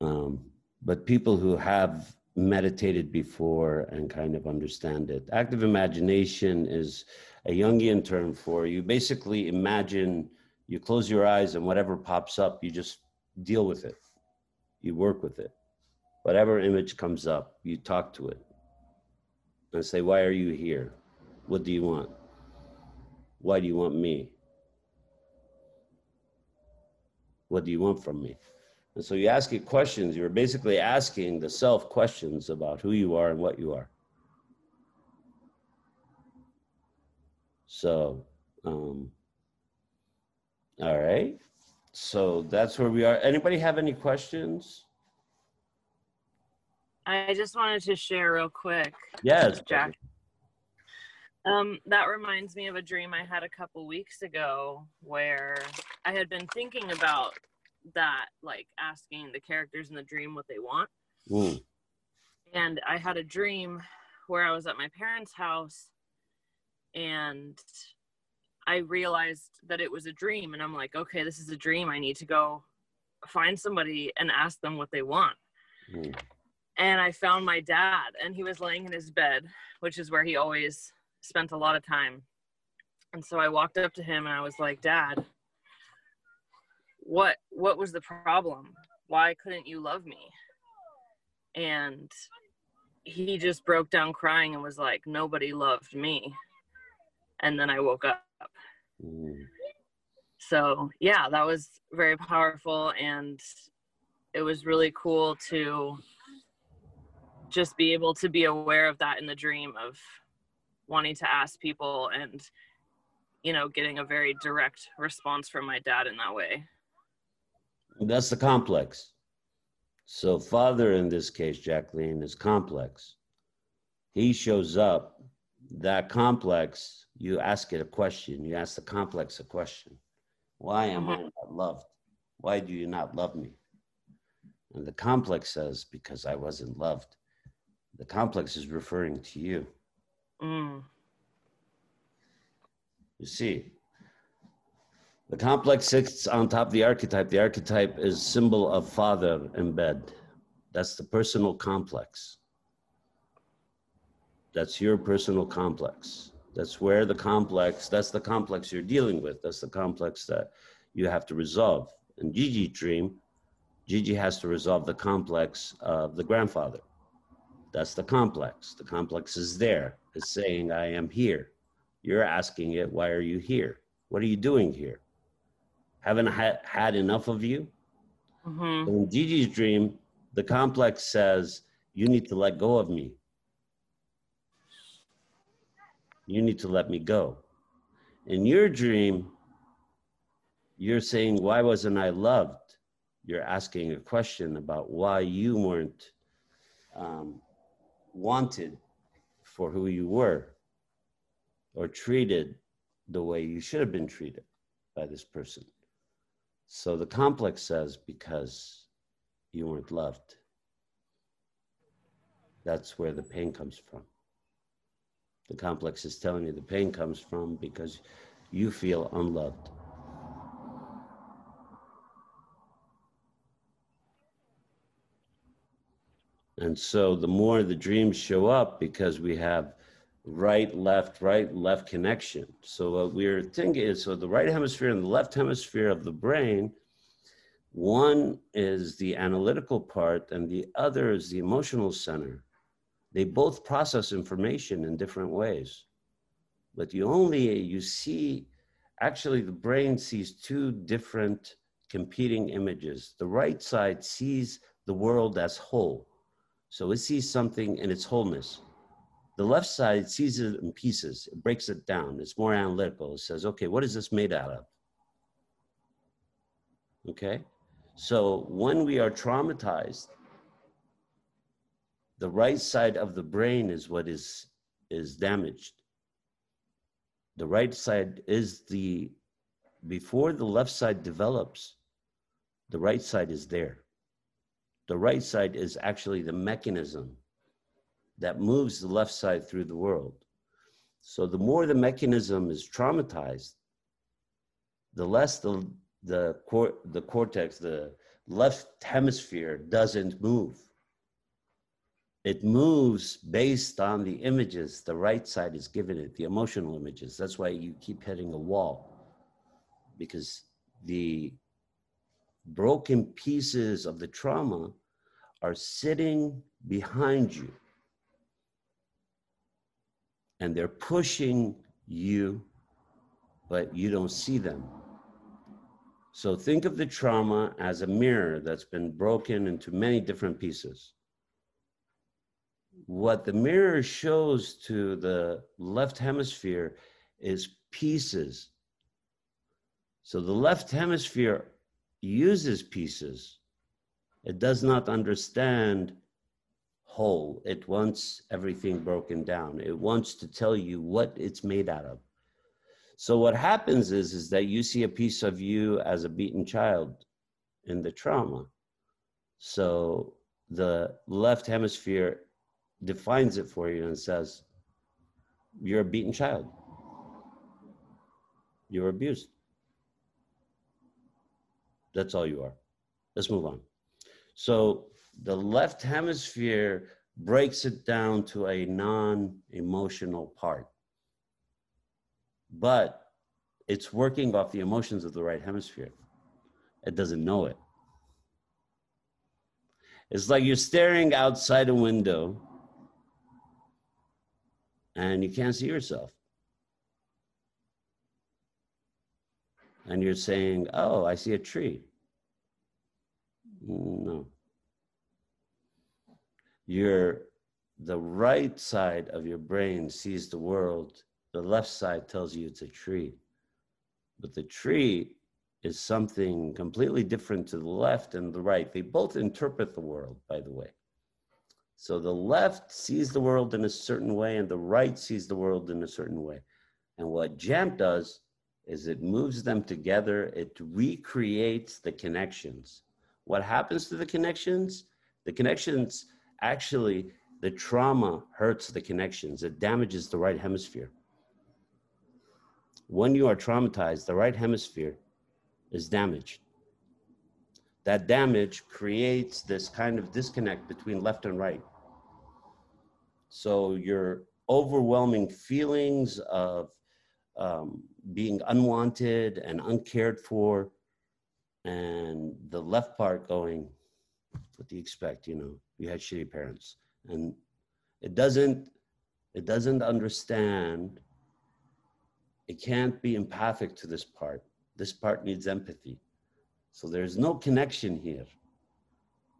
um, but people who have meditated before and kind of understand it. Active imagination is a Jungian term for you basically imagine, you close your eyes and whatever pops up, you just deal with it. You work with it. Whatever image comes up, you talk to it and say, Why are you here? What do you want? Why do you want me? What do you want from me? And so you ask it questions. You're basically asking the self questions about who you are and what you are. So, um, all right. So that's where we are. Anybody have any questions? I just wanted to share real quick. Yes, Jack. Um, that reminds me of a dream I had a couple weeks ago where I had been thinking about that, like asking the characters in the dream what they want. Mm. And I had a dream where I was at my parents' house and I realized that it was a dream. And I'm like, okay, this is a dream. I need to go find somebody and ask them what they want. Mm. And I found my dad, and he was laying in his bed, which is where he always spent a lot of time. And so I walked up to him and I was like, Dad, what what was the problem? Why couldn't you love me? And he just broke down crying and was like, Nobody loved me. And then I woke up. Mm. So yeah, that was very powerful and it was really cool to just be able to be aware of that in the dream of wanting to ask people and you know getting a very direct response from my dad in that way That's the complex. So, father in this case, Jacqueline, is complex. He shows up. That complex, you ask it a question. You ask the complex a question Why am I not loved? Why do you not love me? And the complex says, Because I wasn't loved. The complex is referring to you. mm. You see, the complex sits on top of the archetype. The archetype is symbol of father in bed. That's the personal complex. That's your personal complex. That's where the complex, that's the complex you're dealing with. That's the complex that you have to resolve. In Gigi dream, Gigi has to resolve the complex of the grandfather. That's the complex. The complex is there. It's saying, I am here. You're asking it, why are you here? What are you doing here? Haven't had, had enough of you? hmm In Gigi's dream, the complex says, You need to let go of me. You need to let me go. In your dream, you're saying, Why wasn't I loved? You're asking a question about why you weren't um, wanted for who you were or treated the way you should have been treated by this person. So the complex says, because you weren't loved. That's where the pain comes from. The complex is telling you the pain comes from because you feel unloved. And so the more the dreams show up, because we have right, left, right, left connection. So what we're thinking is, so the right hemisphere and the left hemisphere of the brain, one is the analytical part and the other is the emotional center. They both process information in different ways. But you only, you see, actually the brain sees two different competing images. The right side sees the world as whole. So it sees something in its wholeness. The left side sees it in pieces, it breaks it down. It's more analytical. It says, okay, what is this made out of? Okay? So when we are traumatized, the right side of the brain is what is, is damaged. The right side is the, before the left side develops, the right side is there. The right side is actually the mechanism that moves the left side through the world. So the more the mechanism is traumatized, the less the the, cor- the cortex, the left hemisphere doesn't move. It moves based on the images the right side is giving it, the emotional images. That's why you keep hitting a wall because the broken pieces of the trauma are sitting behind you and they're pushing you, but you don't see them. So think of the trauma as a mirror that's been broken into many different pieces. What the mirror shows to the left hemisphere is pieces. So the left hemisphere uses pieces. It does not understand whole. It wants everything broken down. It wants to tell you what it's made out of. So what happens is, is that you see a piece of you as a beaten child in the trauma. So the left hemisphere defines it for you and says, you're a beaten child. You're abused. That's all you are. Let's move on. So the left hemisphere breaks it down to a non emotional part but it's working off the emotions of the right hemisphere. It doesn't know it. It's like you're staring outside a window and you can't see yourself. And you're saying, Oh, I see a tree. Mm, no. Your the right side of your brain sees the world the left side tells you it's a tree. But the tree is something completely different to the left and the right. They both interpret the world, by the way. So the left sees the world in a certain way, and the right sees the world in a certain way. And what JAMP does is it moves them together, it recreates the connections. What happens to the connections? The connections actually, the trauma hurts the connections, it damages the right hemisphere when you are traumatized, the right hemisphere is damaged. That damage creates this kind of disconnect between left and right. So your overwhelming feelings of um, being unwanted and uncared for, and the left part going, what do you expect? You know, you had shitty parents, and it doesn't, it doesn't understand it can't be empathic to this part. This part needs empathy. So there's no connection here.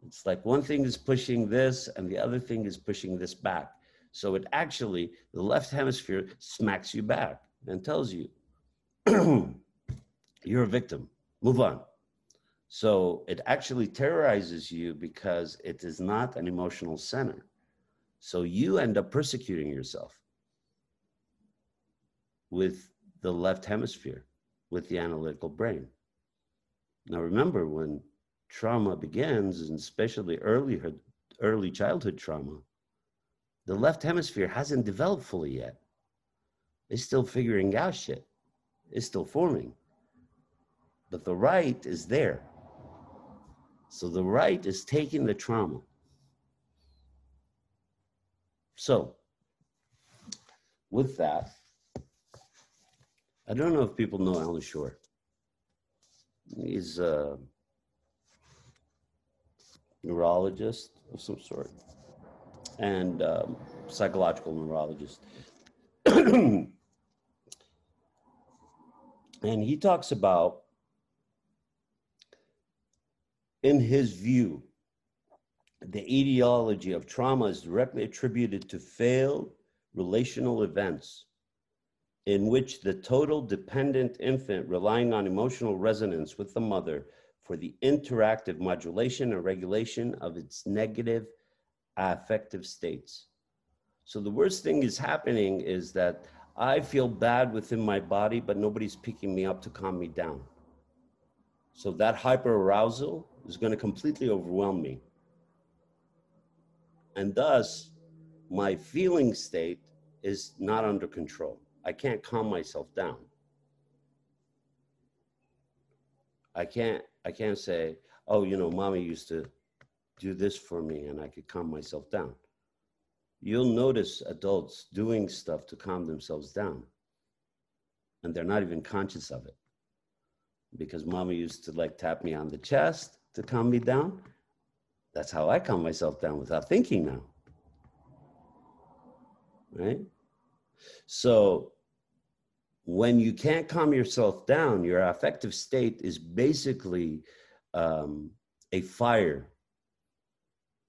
It's like one thing is pushing this and the other thing is pushing this back. So it actually, the left hemisphere smacks you back and tells you, (clears throat) you're a victim, move on. So it actually terrorizes you because it is not an emotional center. So you end up persecuting yourself with the left hemisphere with the analytical brain. Now, remember, when trauma begins, and especially early, early childhood trauma, the left hemisphere hasn't developed fully yet. It's still figuring out shit, it's still forming. But the right is there. So the right is taking the trauma. So, with that, I don't know if people know Alan Schore. He's a neurologist of some sort and um, psychological neurologist. (clears throat) and he talks about, in his view, the etiology of trauma is directly attributed to failed relational events in which the total dependent infant relying on emotional resonance with the mother for the interactive modulation and regulation of its negative affective states. So the worst thing is happening is that I feel bad within my body, but nobody's picking me up to calm me down. So that hyperarousal is going to completely overwhelm me. And thus, my feeling state is not under control. I can't calm myself down. I can't I can't say, oh, you know, mommy used to do this for me and I could calm myself down. You'll notice adults doing stuff to calm themselves down. And they're not even conscious of it. Because mommy used to like tap me on the chest to calm me down. That's how I calm myself down without thinking now. Right? So when you can't calm yourself down, your affective state is basically um, a fire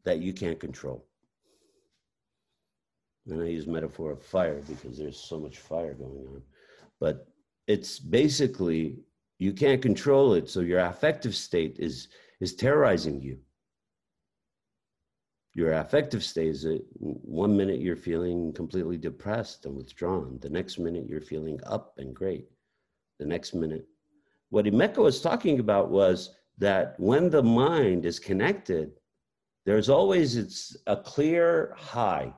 that you can't control. And I use metaphor of fire because there's so much fire going on. But it's basically you can't control it, so your affective state is is terrorizing you. Your affective state is that one minute you're feeling completely depressed and withdrawn. The next minute you're feeling up and great. The next minute. What Emeka was talking about was that when the mind is connected, there's always it's a clear high.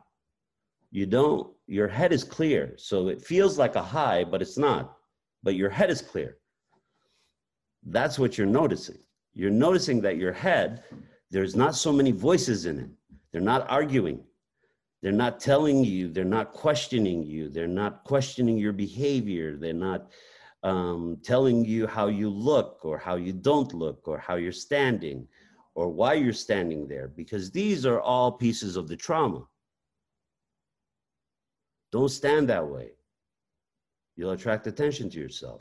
You don't, your head is clear. So it feels like a high, but it's not. But your head is clear. That's what you're noticing. You're noticing that your head, there's not so many voices in it they're not arguing. They're not telling you, they're not questioning you, they're not questioning your behavior, they're not um, telling you how you look or how you don't look or how you're standing or why you're standing there, because these are all pieces of the trauma. Don't stand that way. You'll attract attention to yourself.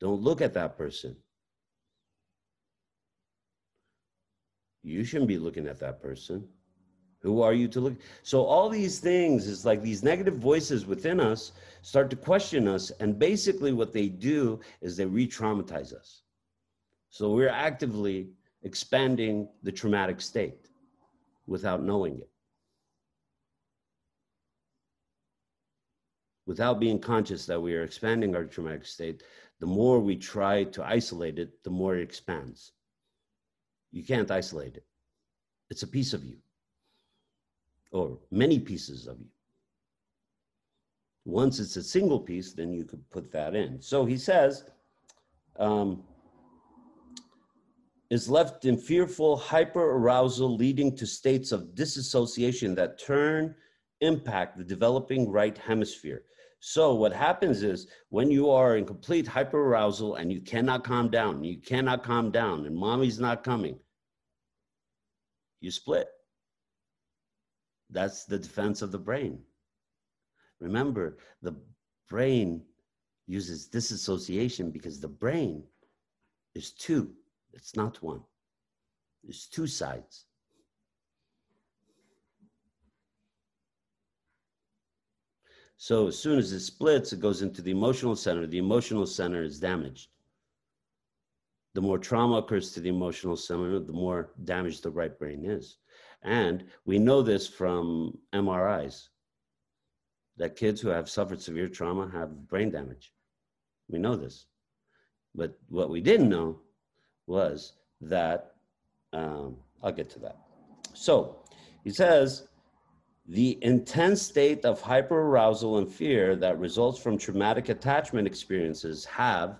Don't look at that person. You shouldn't be looking at that person. Who are you to look? So all these things is like these negative voices within us start to question us. And basically what they do is they re-traumatize us. So we're actively expanding the traumatic state without knowing it. Without being conscious that we are expanding our traumatic state, the more we try to isolate it, the more it expands. You can't isolate it. It's a piece of you, or many pieces of you. Once it's a single piece, then you could put that in. So he says, um, is left in fearful hyperarousal, leading to states of disassociation that turn impact the developing right hemisphere. So what happens is when you are in complete hyperarousal and you cannot calm down, you cannot calm down, and mommy's not coming, you split. That's the defense of the brain. Remember, the brain uses disassociation because the brain is two, it's not one. There's two sides. So as soon as it splits, it goes into the emotional center. The emotional center is damaged. The more trauma occurs to the emotional center, the more damaged the right brain is. And we know this from MRIs that kids who have suffered severe trauma have brain damage. We know this. But what we didn't know was that, um, I'll get to that. So he says, the intense state of hyperarousal and fear that results from traumatic attachment experiences have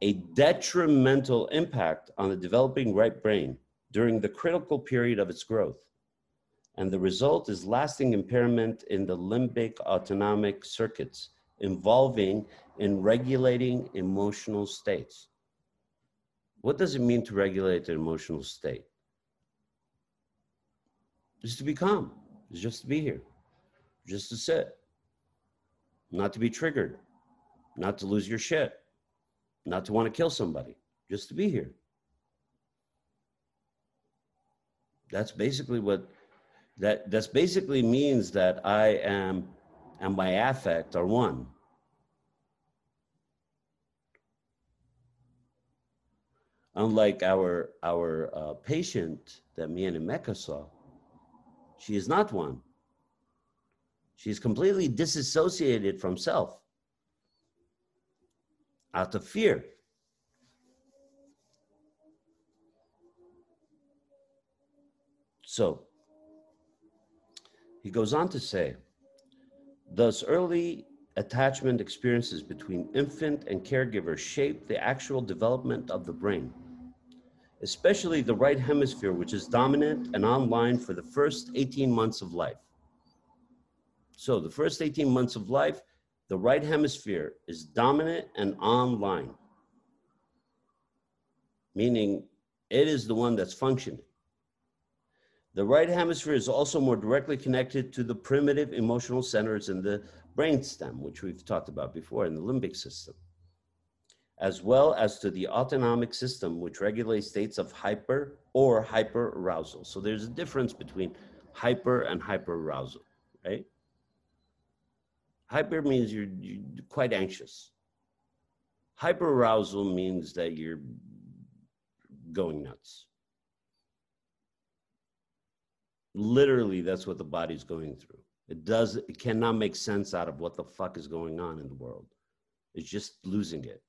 a detrimental impact on the developing right brain during the critical period of its growth. And the result is lasting impairment in the limbic autonomic circuits involving in regulating emotional states. What does it mean to regulate an emotional state? Just to be calm is just to be here, just to sit, not to be triggered, not to lose your shit, not to want to kill somebody, just to be here. That's basically what that that's basically means that I am and my affect are one. Unlike our our uh, patient that me and Emeka saw, she is not one. She is completely disassociated from self out of fear. So he goes on to say, thus early attachment experiences between infant and caregiver shape the actual development of the brain especially the right hemisphere, which is dominant and online for the first 18 months of life. So, the first 18 months of life, the right hemisphere is dominant and online, meaning it is the one that's functioning. The right hemisphere is also more directly connected to the primitive emotional centers in the brainstem, which we've talked about before, in the limbic system, as well as to the autonomic system, which regulates states of hyper or hyperarousal. So there's a difference between hyper and hyperarousal, right? Hyper means you're, you're quite anxious. Hyperarousal means that you're going nuts. Literally, that's what the body's going through. It does, it cannot make sense out of what the fuck is going on in the world. It's just losing it.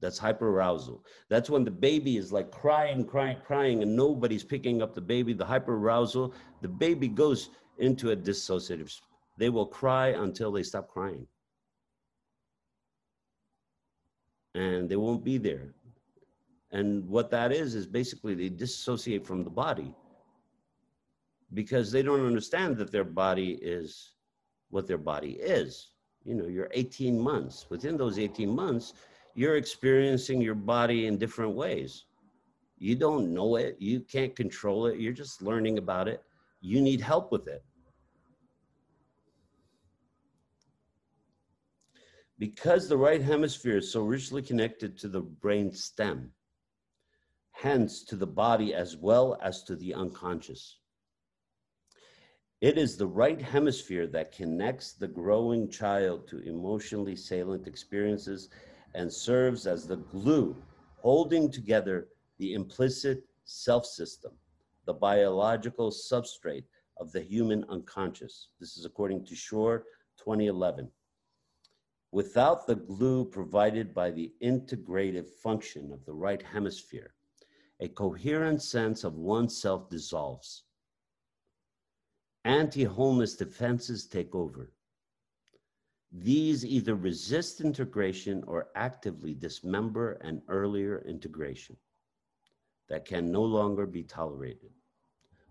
That's hyperarousal. That's when the baby is like crying, crying, crying, and nobody's picking up the baby. The hyperarousal, the baby goes into a dissociative. They will cry until they stop crying. And they won't be there. And what that is, is basically they dissociate from the body because they don't understand that their body is what their body is. You know, you're 18 months. Within those 18 months, you're experiencing your body in different ways. You don't know it, you can't control it, you're just learning about it. You need help with it. Because the right hemisphere is so richly connected to the brain stem, hence to the body as well as to the unconscious. It is the right hemisphere that connects the growing child to emotionally salient experiences and serves as the glue holding together the implicit self system, the biological substrate of the human unconscious. This is according to Schore 2011. Without the glue provided by the integrative function of the right hemisphere, a coherent sense of oneself dissolves. Anti wholeness defenses take over. These either resist integration or actively dismember an earlier integration that can no longer be tolerated.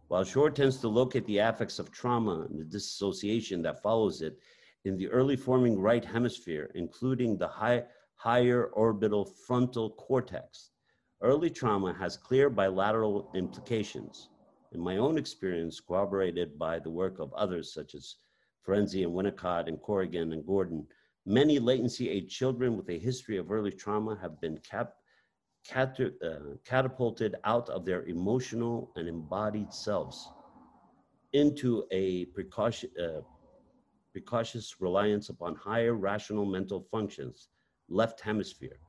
While Schore tends to locate the affects of trauma and the dissociation that follows it in the early forming right hemisphere, including the high, higher orbital frontal cortex, early trauma has clear bilateral implications. In my own experience, corroborated by the work of others such as Ferenczi and Winnicott and Corrigan and Gordon, many latency age children with a history of early trauma have been cap, cat, uh, catapulted out of their emotional and embodied selves into a precaution, uh, precautious reliance upon higher rational mental functions, left hemisphere,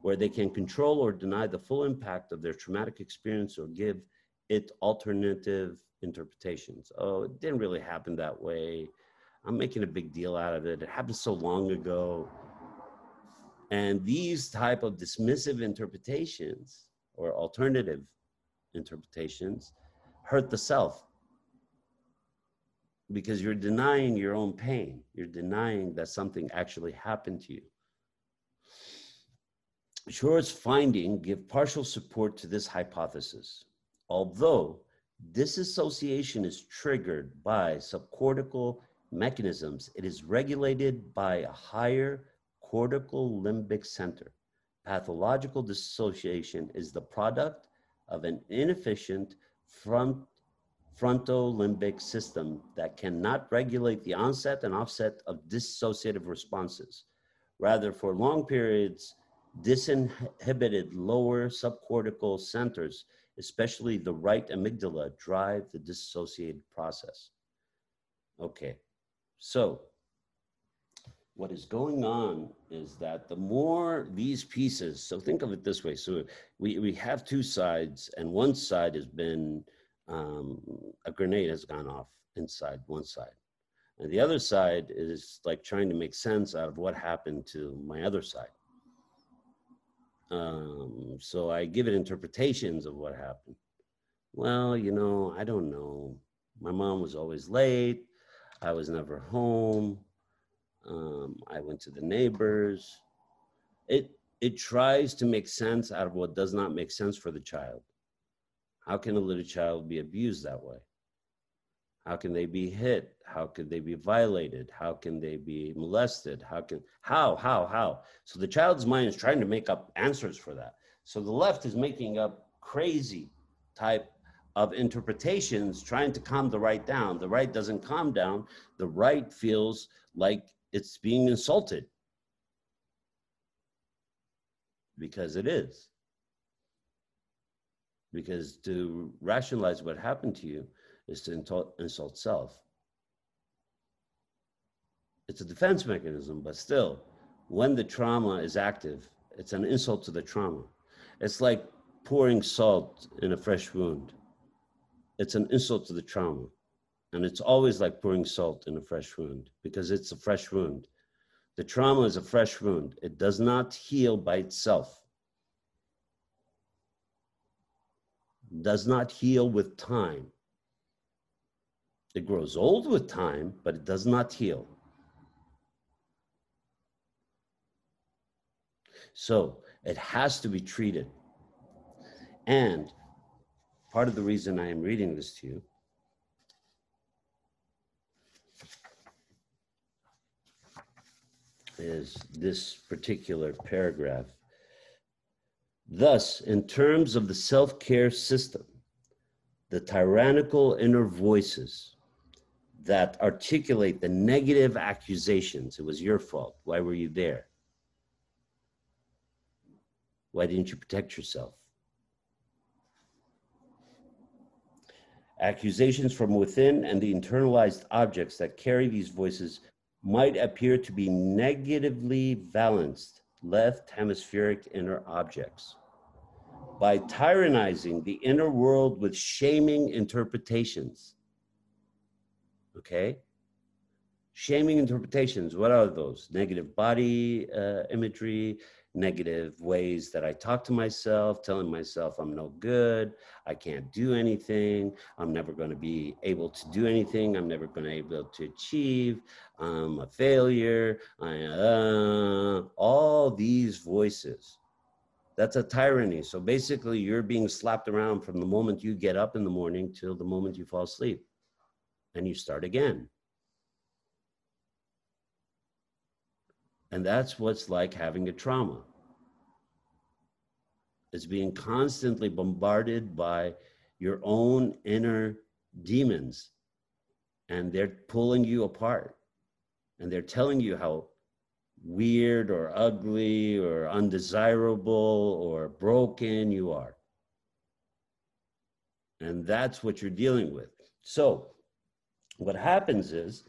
where they can control or deny the full impact of their traumatic experience or give it alternative interpretations. Oh, it didn't really happen that way. I'm making a big deal out of it. It happened so long ago. And these type of dismissive interpretations or alternative interpretations hurt the self because you're denying your own pain. You're denying that something actually happened to you. Schore's finding give partial support to this hypothesis, although disassociation is triggered by subcortical mechanisms, it is regulated by a higher cortical limbic center. Pathological dissociation is the product of an inefficient front, frontolimbic system that cannot regulate the onset and offset of dissociative responses. Rather, for long periods, disinhibited lower subcortical centers, especially the right amygdala, drive the dissociated process. Okay, so, what is going on is that the more these pieces, so think of it this way. So, we, we have two sides, and one side has been um, a grenade has gone off inside one side. And the other side is like trying to make sense out of what happened to my other side. Um, so I give it interpretations of what happened. Well, you know, I don't know. My mom was always late. I was never home. Um, I went to the neighbors. It it tries to make sense out of what does not make sense for the child. How can a little child be abused that way? How can they be hit? How could they be violated? How can they be molested? How can how how how? So the child's mind is trying to make up answers for that. So the left is making up crazy type of interpretations trying to calm the right down. The right doesn't calm down. The right feels like it's being insulted because it is. Because to rationalize what happened to you is to insult, self. It's a defense mechanism, but still, when the trauma is active, it's an insult to the trauma. It's like pouring salt in a fresh wound. It's an insult to the trauma. And it's always like pouring salt in a fresh wound because it's a fresh wound. The trauma is a fresh wound, it does not heal by itself. Does not heal with time. It grows old with time, but it does not heal. So it has to be treated. And part of the reason I am reading this to you is this particular paragraph. Thus, in terms of the self care system, the tyrannical inner voices that articulate the negative accusations it was your fault, why were you there? Why didn't you protect yourself? Accusations from within and the internalized objects that carry these voices might appear to be negatively balanced left hemispheric inner objects. By tyrannizing the inner world with shaming interpretations. Okay? Shaming interpretations, what are those? Negative body uh, imagery, negative ways that I talk to myself, telling myself I'm no good, I can't do anything, I'm never going to be able to do anything, I'm never going to be able to achieve, I'm a failure, I, uh, all these voices. That's a tyranny. So basically, you're being slapped around from the moment you get up in the morning till the moment you fall asleep. And you start again. And that's what's like having a trauma. It's being constantly bombarded by your own inner demons, and they're pulling you apart. And they're telling you how weird or ugly or undesirable or broken you are. And that's what you're dealing with. So, what happens is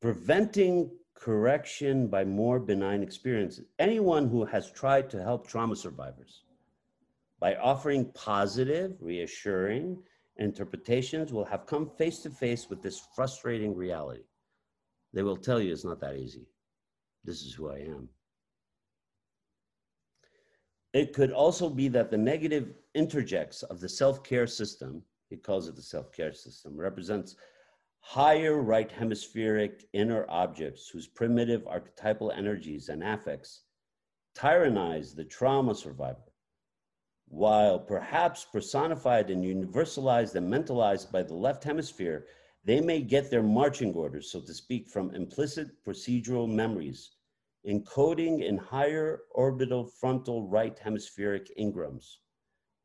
preventing correction by more benign experiences. Anyone who has tried to help trauma survivors by offering positive, reassuring interpretations will have come face to face with this frustrating reality. They will tell you it's not that easy. This is who I am. It could also be that the negative introjects of the self care system, he calls it the self care system, represents higher right hemispheric inner objects whose primitive archetypal energies and affects tyrannize the trauma survivor, while perhaps personified and universalized and mentalized by the left hemisphere, they may get their marching orders, so to speak, from implicit procedural memories, encoding in higher orbital frontal right hemispheric engrams.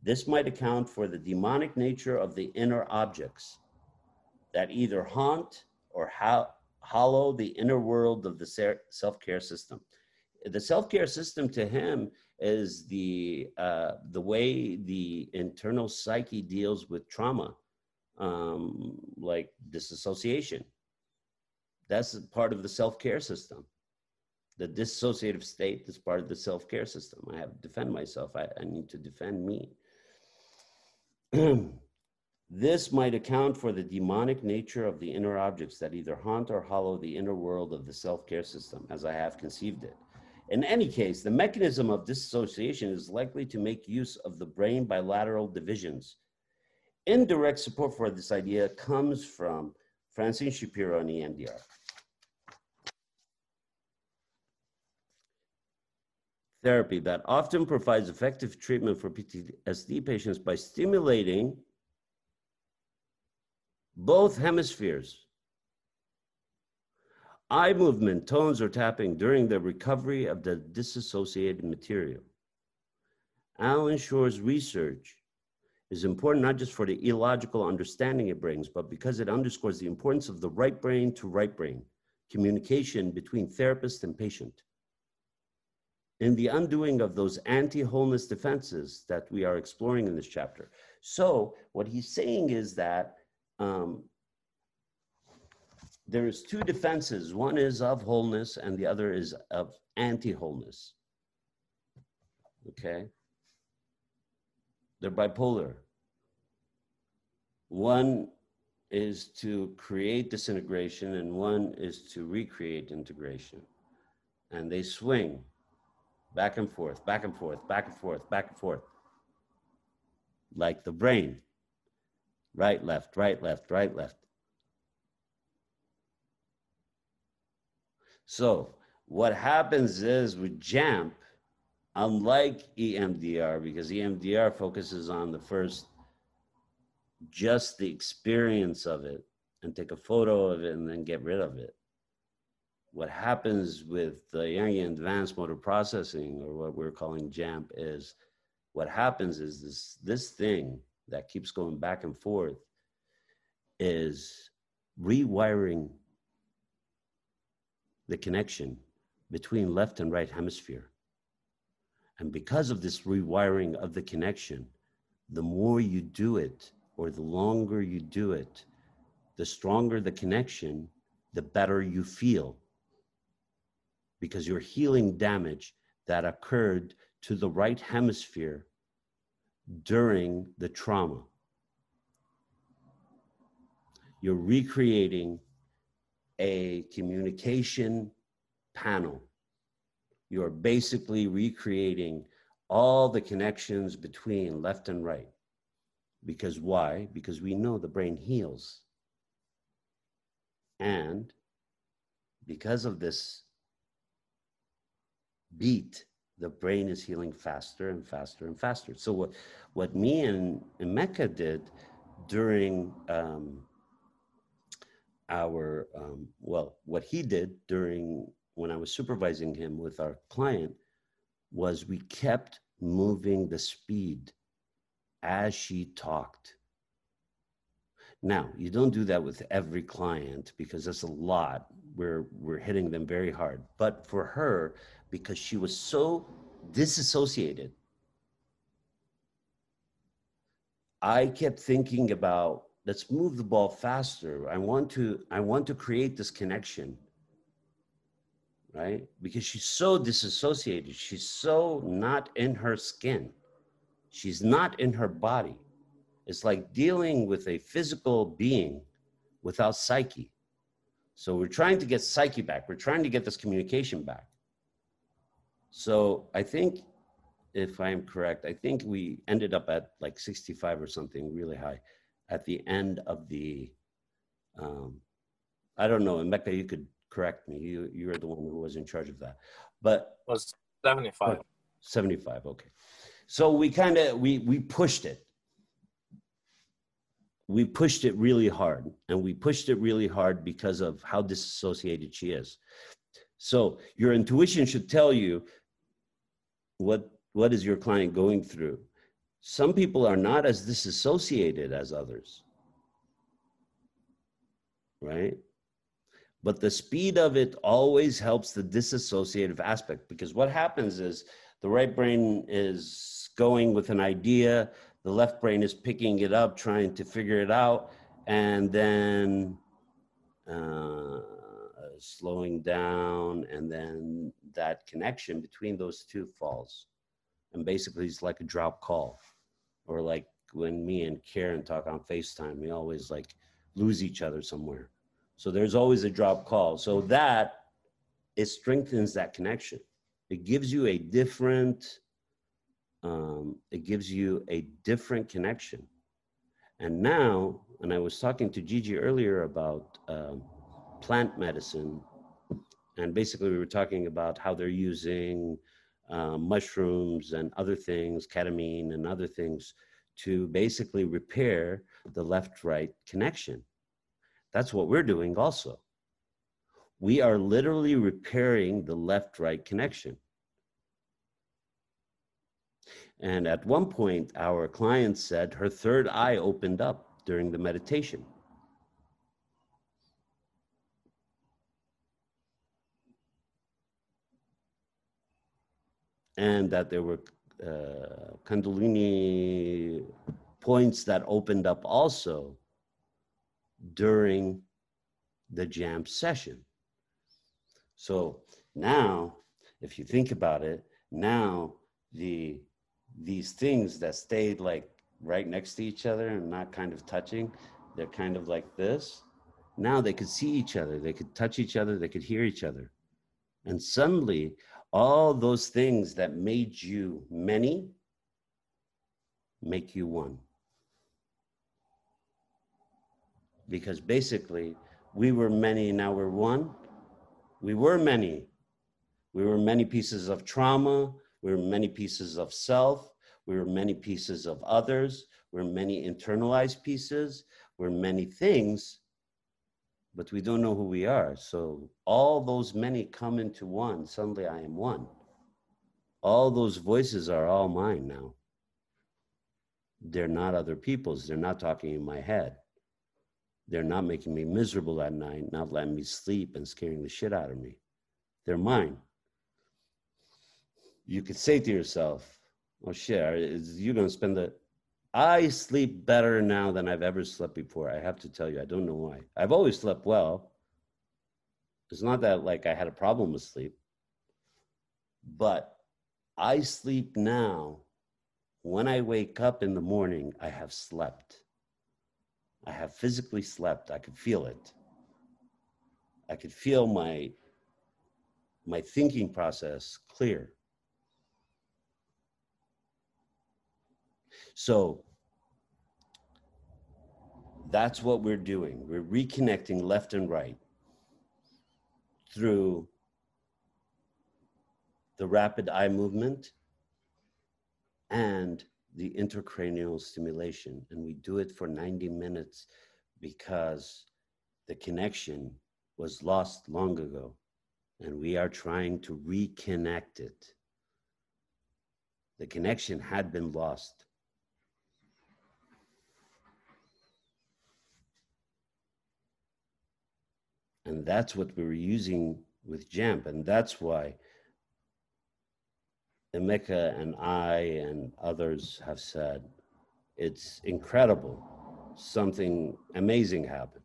This might account for the demonic nature of the inner objects that either haunt or ho- hollow the inner world of the self care system. The self care system to him is the uh, the way the internal psyche deals with trauma, um, like disassociation. That's part of the self care system. The dissociative state is part of the self care system. I have to defend myself. I, I need to defend me. (clears throat) This might account for the demonic nature of the inner objects that either haunt or hollow the inner world of the self care system, as I have conceived it. In any case, the mechanism of dissociation is likely to make use of the brain bilateral divisions. Indirect support for this idea comes from Francine Shapiro and EMDR. Therapy that often provides effective treatment for PTSD patients by stimulating both hemispheres. Eye movement, tones, or tapping during the recovery of the disassociated material. Allan Schore's research is important not just for the illogical understanding it brings, but because it underscores the importance of the right brain to right brain, communication between therapist and patient. In the undoing of those anti wholeness defenses that we are exploring in this chapter. So, what he's saying is that um, there's two defenses one is of wholeness, and the other is of anti wholeness. Okay? They're bipolar. One is to create disintegration and one is to recreate integration. And they swing back and forth, back and forth, back and forth, back and forth. Like the brain. Right, left, right, left, right, left. So what happens is with JAMP, unlike EMDR, because EMDR focuses on the first just the experience of it and take a photo of it and then get rid of it. What happens with the Jungian advanced motor processing, or what we're calling JAMP, is what happens is this, this thing that keeps going back and forth is rewiring the connection between left and right hemisphere. And because of this rewiring of the connection, the more you do it, or the longer you do it, the stronger the connection, the better you feel. Because you're healing damage that occurred to the right hemisphere during the trauma. You're recreating a communication panel. You're basically recreating all the connections between left and right. Because why? Because we know the brain heals. And because of this beat, the brain is healing faster and faster and faster. So what, what me and Emeka did during um, our, um, well, what he did during when I was supervising him with our client was we kept moving the speed as she talked. Now, you don't do that with every client because that's a lot. We're, we're hitting them very hard. But for her, because she was so disassociated, I kept thinking about let's move the ball faster. I want to I want to create this connection. Right? Because she's so disassociated. She's so not in her skin. She's not in her body. It's like dealing with a physical being without psyche. So we're trying to get psyche back. We're trying to get this communication back. So I think, if I'm correct, I think we ended up at like 65 or something really high at the end of the. Um, I don't know, Emeka, you could correct me. You you're the one who was in charge of that, but it was 75. 75. Okay. So we kind of we we pushed it. We pushed it really hard, and we pushed it really hard because of how disassociated she is. So your intuition should tell you what what is your client going through. Some people are not as disassociated as others, right? But the speed of it always helps the disassociative aspect because what happens is the right brain is going with an idea, the left brain is picking it up, trying to figure it out, and then uh, slowing down, and then that connection between those two falls. And basically, it's like a drop call, or like when me and Karen talk on FaceTime, we always like lose each other somewhere. So there's always a drop call. So that it strengthens that connection it gives you a different um, it gives you a different connection. And now and i was talking to gigi earlier about um, plant medicine and basically we were talking about how they're using uh, mushrooms and other things ketamine and other things to basically repair the left right connection. That's what we're doing also. We are literally repairing the left right connection. And at one point, our client said her third eye opened up during the meditation. And that there were uh, Kundalini points that opened up also during the jam session. So now, if you think about it, now the these things that stayed like right next to each other and not kind of touching, they're kind of like this. Now they could see each other, they could touch each other, they could hear each other. And suddenly, all those things that made you many make you one. Because basically, we were many, now we're one. We were many. We were many pieces of trauma. We were many pieces of self. We were many pieces of others. We're many internalized pieces. We're many things but we don't know who we are. So all those many come into one. Suddenly I am one. All those voices are all mine now. They're not other people's. They're not talking in my head. They're not making me miserable at night, not letting me sleep and scaring the shit out of me. They're mine. You could say to yourself, oh shit, you're going to spend the I sleep better now than I've ever slept before. I have to tell you, I don't know why. I've always slept well. It's not that like I had a problem with sleep, but I sleep now. When I wake up in the morning, I have slept. I have physically slept. I could feel it. I could feel my my thinking process clear. So that's what we're doing. We're reconnecting left and right through the rapid eye movement and the intracranial stimulation. And we do it for 90 minutes because the connection was lost long ago. And we are trying to reconnect it. The connection had been lost. And that's what we were using with JAMP. And that's why Emeka and I and others have said it's incredible. Something amazing happened.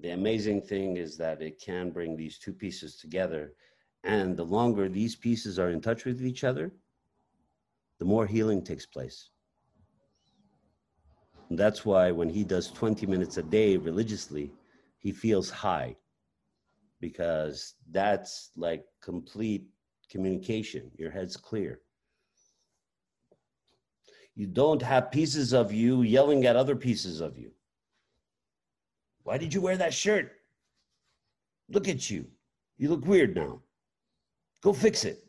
The amazing thing is that it can bring these two pieces together. And the longer these pieces are in touch with each other, the more healing takes place. And that's why when he does 20 minutes a day religiously, he feels high because that's like complete communication. Your head's clear. You don't have pieces of you yelling at other pieces of you. Why did you wear that shirt? Look at you. You look weird now. Go fix it.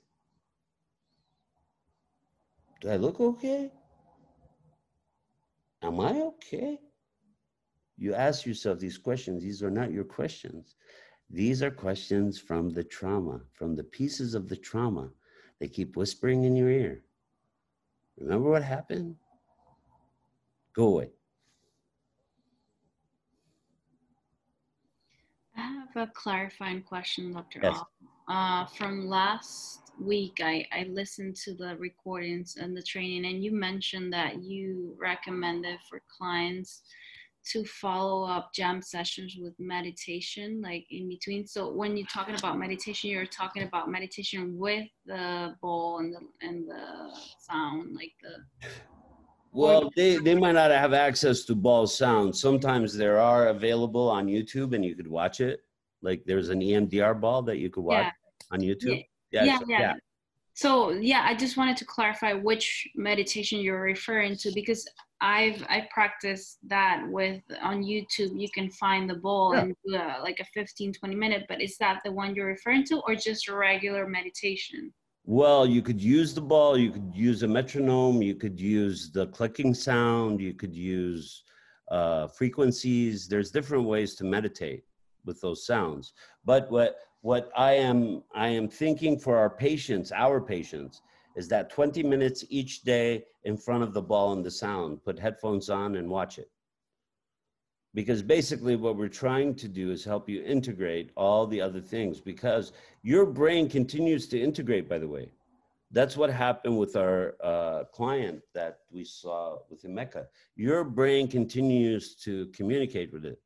Do I look okay? Am I okay? You ask yourself these questions, these are not your questions. These are questions from the trauma, from the pieces of the trauma. They keep whispering in your ear. Remember what happened? Go away. I have a clarifying question, Dr. Yes. Uh, from last week, I, I listened to the recordings and the training, and you mentioned that you recommended for clients to follow up jam sessions with meditation like in between so when you're talking about meditation you're talking about meditation with the ball and the and the sound like the Well, they, they might not have access to ball sound. Sometimes there are available on YouTube and you could watch it. Like there's an EMDR ball that you could watch Yeah. on YouTube. yeah, so- yeah. So yeah i just wanted to clarify which meditation you're referring to because i've i practiced that with on youtube you can find the bowl Yeah. and do a, like a 15 20 minute but is that the one you're referring to or just regular meditation Well, you could use the ball, you could use a metronome, you could use the clicking sound, you could use uh, frequencies. There's different ways to meditate with those sounds. But what what I am I am thinking for our patients, our patients, is that 20 minutes each day in front of the ball and the sound. Put headphones on and watch it. Because basically, what we're trying to do is help you integrate all the other things. Because your brain continues to integrate, by the way. That's what happened with our uh, client that we saw with Emeka. Your brain continues to communicate with it.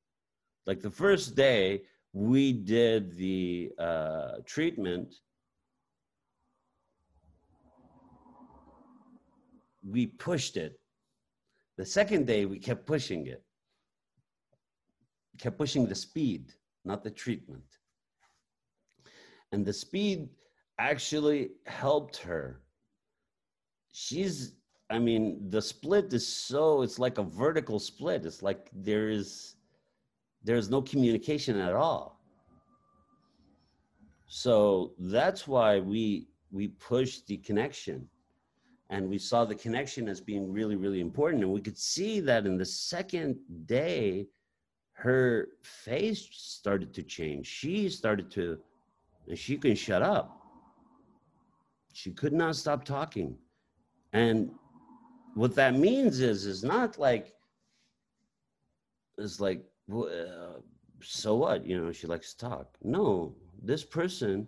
Like the first day we did the uh, treatment, we pushed it. The second day we kept pushing it, kept pushing the speed, not the treatment. And the speed actually helped her. She's, I mean, the split is so, it's like a vertical split. It's like there is, there's no communication at all. So that's why we, we push the connection and we saw the connection as being really, really important. And we could see that in the second day, her face started to change. She started to, and she couldn't shut up she could not stop talking. And what that means is, is not like, it's like, uh, so what? You know, she likes to talk. No, this person,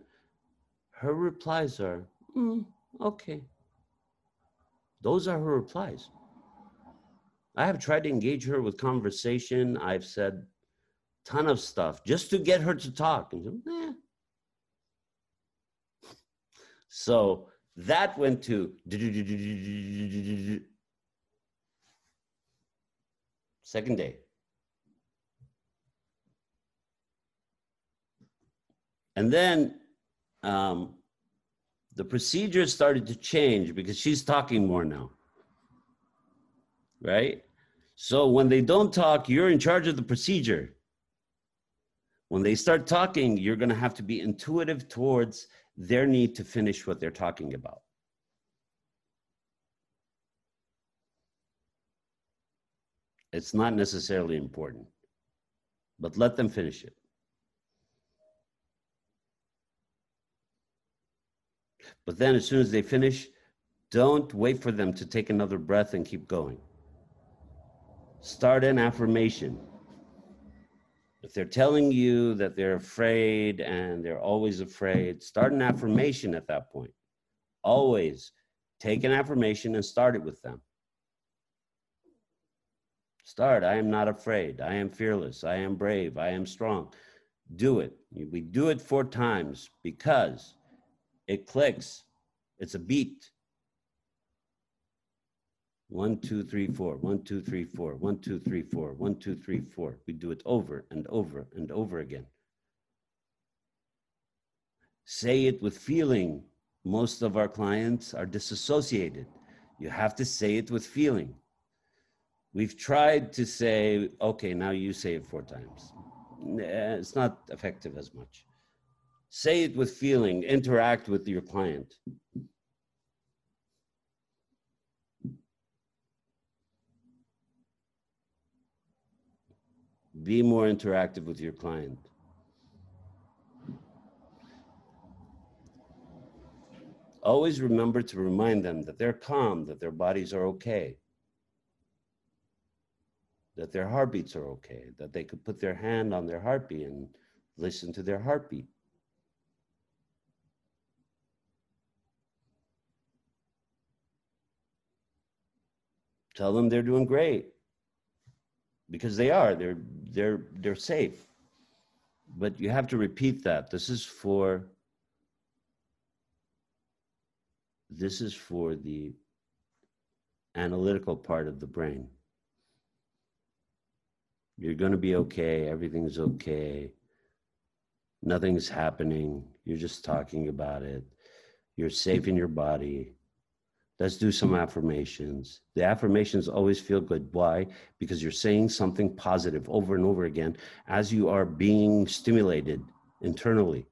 her replies are, mm, okay. Those are her replies. I have tried to engage her with conversation. I've said ton of stuff just to get her to talk. And eh, so that went to second day. And then um, the procedure started to change because she's talking more now. Right? So when they don't talk, you're in charge of the procedure. When they start talking, you're going to have to be intuitive towards their need to finish what they're talking about. It's not necessarily important, but let them finish it. But then, as soon as they finish, don't wait for them to take another breath and keep going. Start an affirmation. If they're telling you that they're afraid and they're always afraid, start an affirmation at that point. Always take an affirmation and start it with them. Start, I am not afraid. I am fearless. I am brave. I am strong. Do it. We do it four times because it clicks. It's a beat. One, two, three, four. One, two, three, four. One, two, three, four. One, two, three, four. We do it over and over and over again. Say it with feeling. Most of our clients are disassociated. You have to say it with feeling. We've tried to say, okay, now you say it four times. It's not effective as much. Say it with feeling, interact with your client. Be more interactive with your client. Always remember to remind them that they're calm, that their bodies are okay, that their heartbeats are okay, that they could put their hand on their heartbeat and listen to their heartbeat. Tell them they're doing great. Because they are they're they're they're safe. But you have to repeat that. This is for this is for the analytical part of the brain. You're going to be okay everything's okay nothing's happening you're just talking about it you're safe in your body Let's do some affirmations. The affirmations always feel good. Why? Because you're saying something positive over and over again as you are being stimulated internally.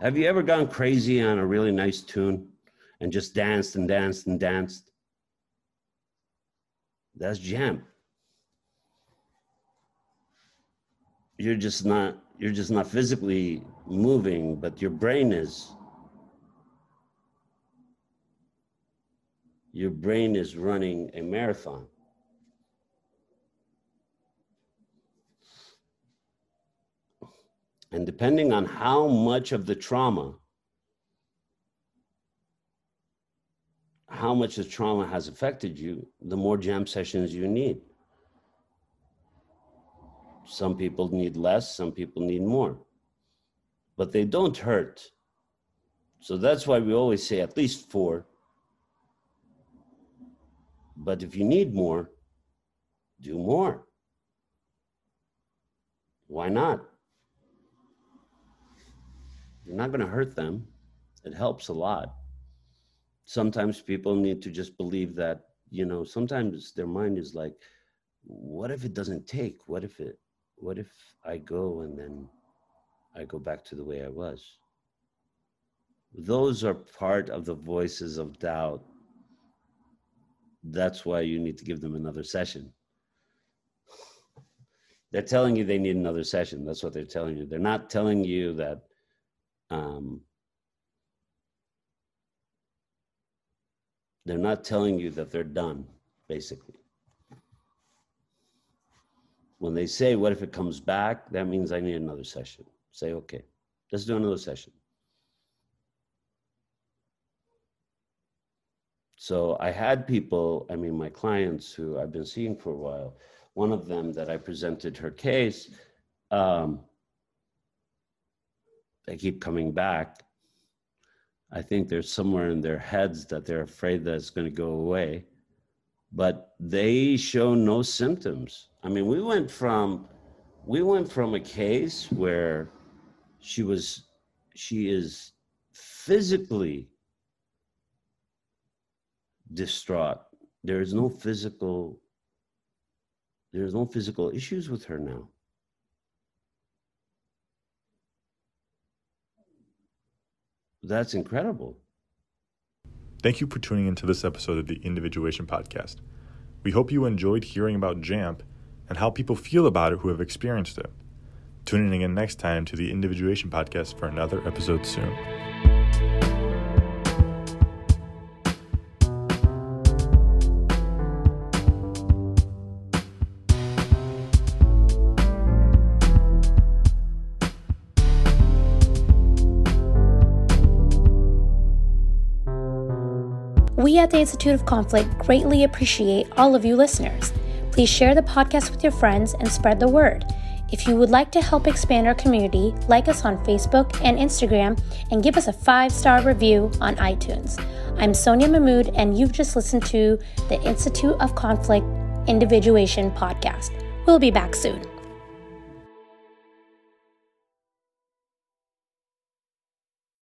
Have you ever gone crazy on a really nice tune and just danced and danced and danced? That's jam. You're just not you're just not physically moving, but your brain is. Your brain is running a marathon. And depending on how much of the trauma, how much the trauma has affected you, the more jam sessions you need. Some people need less, some people need more, but they don't hurt. So that's why we always say at least four. But if you need more, do more. Why not? You're not going to hurt them. It helps a lot. Sometimes people need to just believe that, you know, sometimes their mind is like, what if it doesn't take? What if it, what if I go and then I go back to the way I was? Those are part of the voices of doubt. That's why you need to give them another session. They're telling you they need another session. That's what they're telling you. They're not telling you that um, they're not telling you that they're done, basically. When they say, What if it comes back? That means I need another session. Say, Okay, let's do another session. So I had people, I mean, my clients who I've been seeing for a while, one of them that I presented her case, um, they keep coming back. I think there's somewhere in their heads that they're afraid that it's going to go away, but they show no symptoms. I mean, we went from we went from a case where she was she is physically distraught. There is no physical there's no physical issues with her now. That's incredible. Thank you for tuning into this episode of the Individuation Podcast. We hope you enjoyed hearing about JAMP and how people feel about it who have experienced it. Tune in again next time to the Individuation Podcast for another episode soon. We at the Institute of Conflict greatly appreciate all of you listeners. Please share the podcast with your friends and spread the word. If you would like to help expand our community, like us on Facebook and Instagram and give us a five star review on iTunes. I'm Sonia Mahmood, and you've just listened to the Institute of Conflict Individuation podcast. We'll be back soon.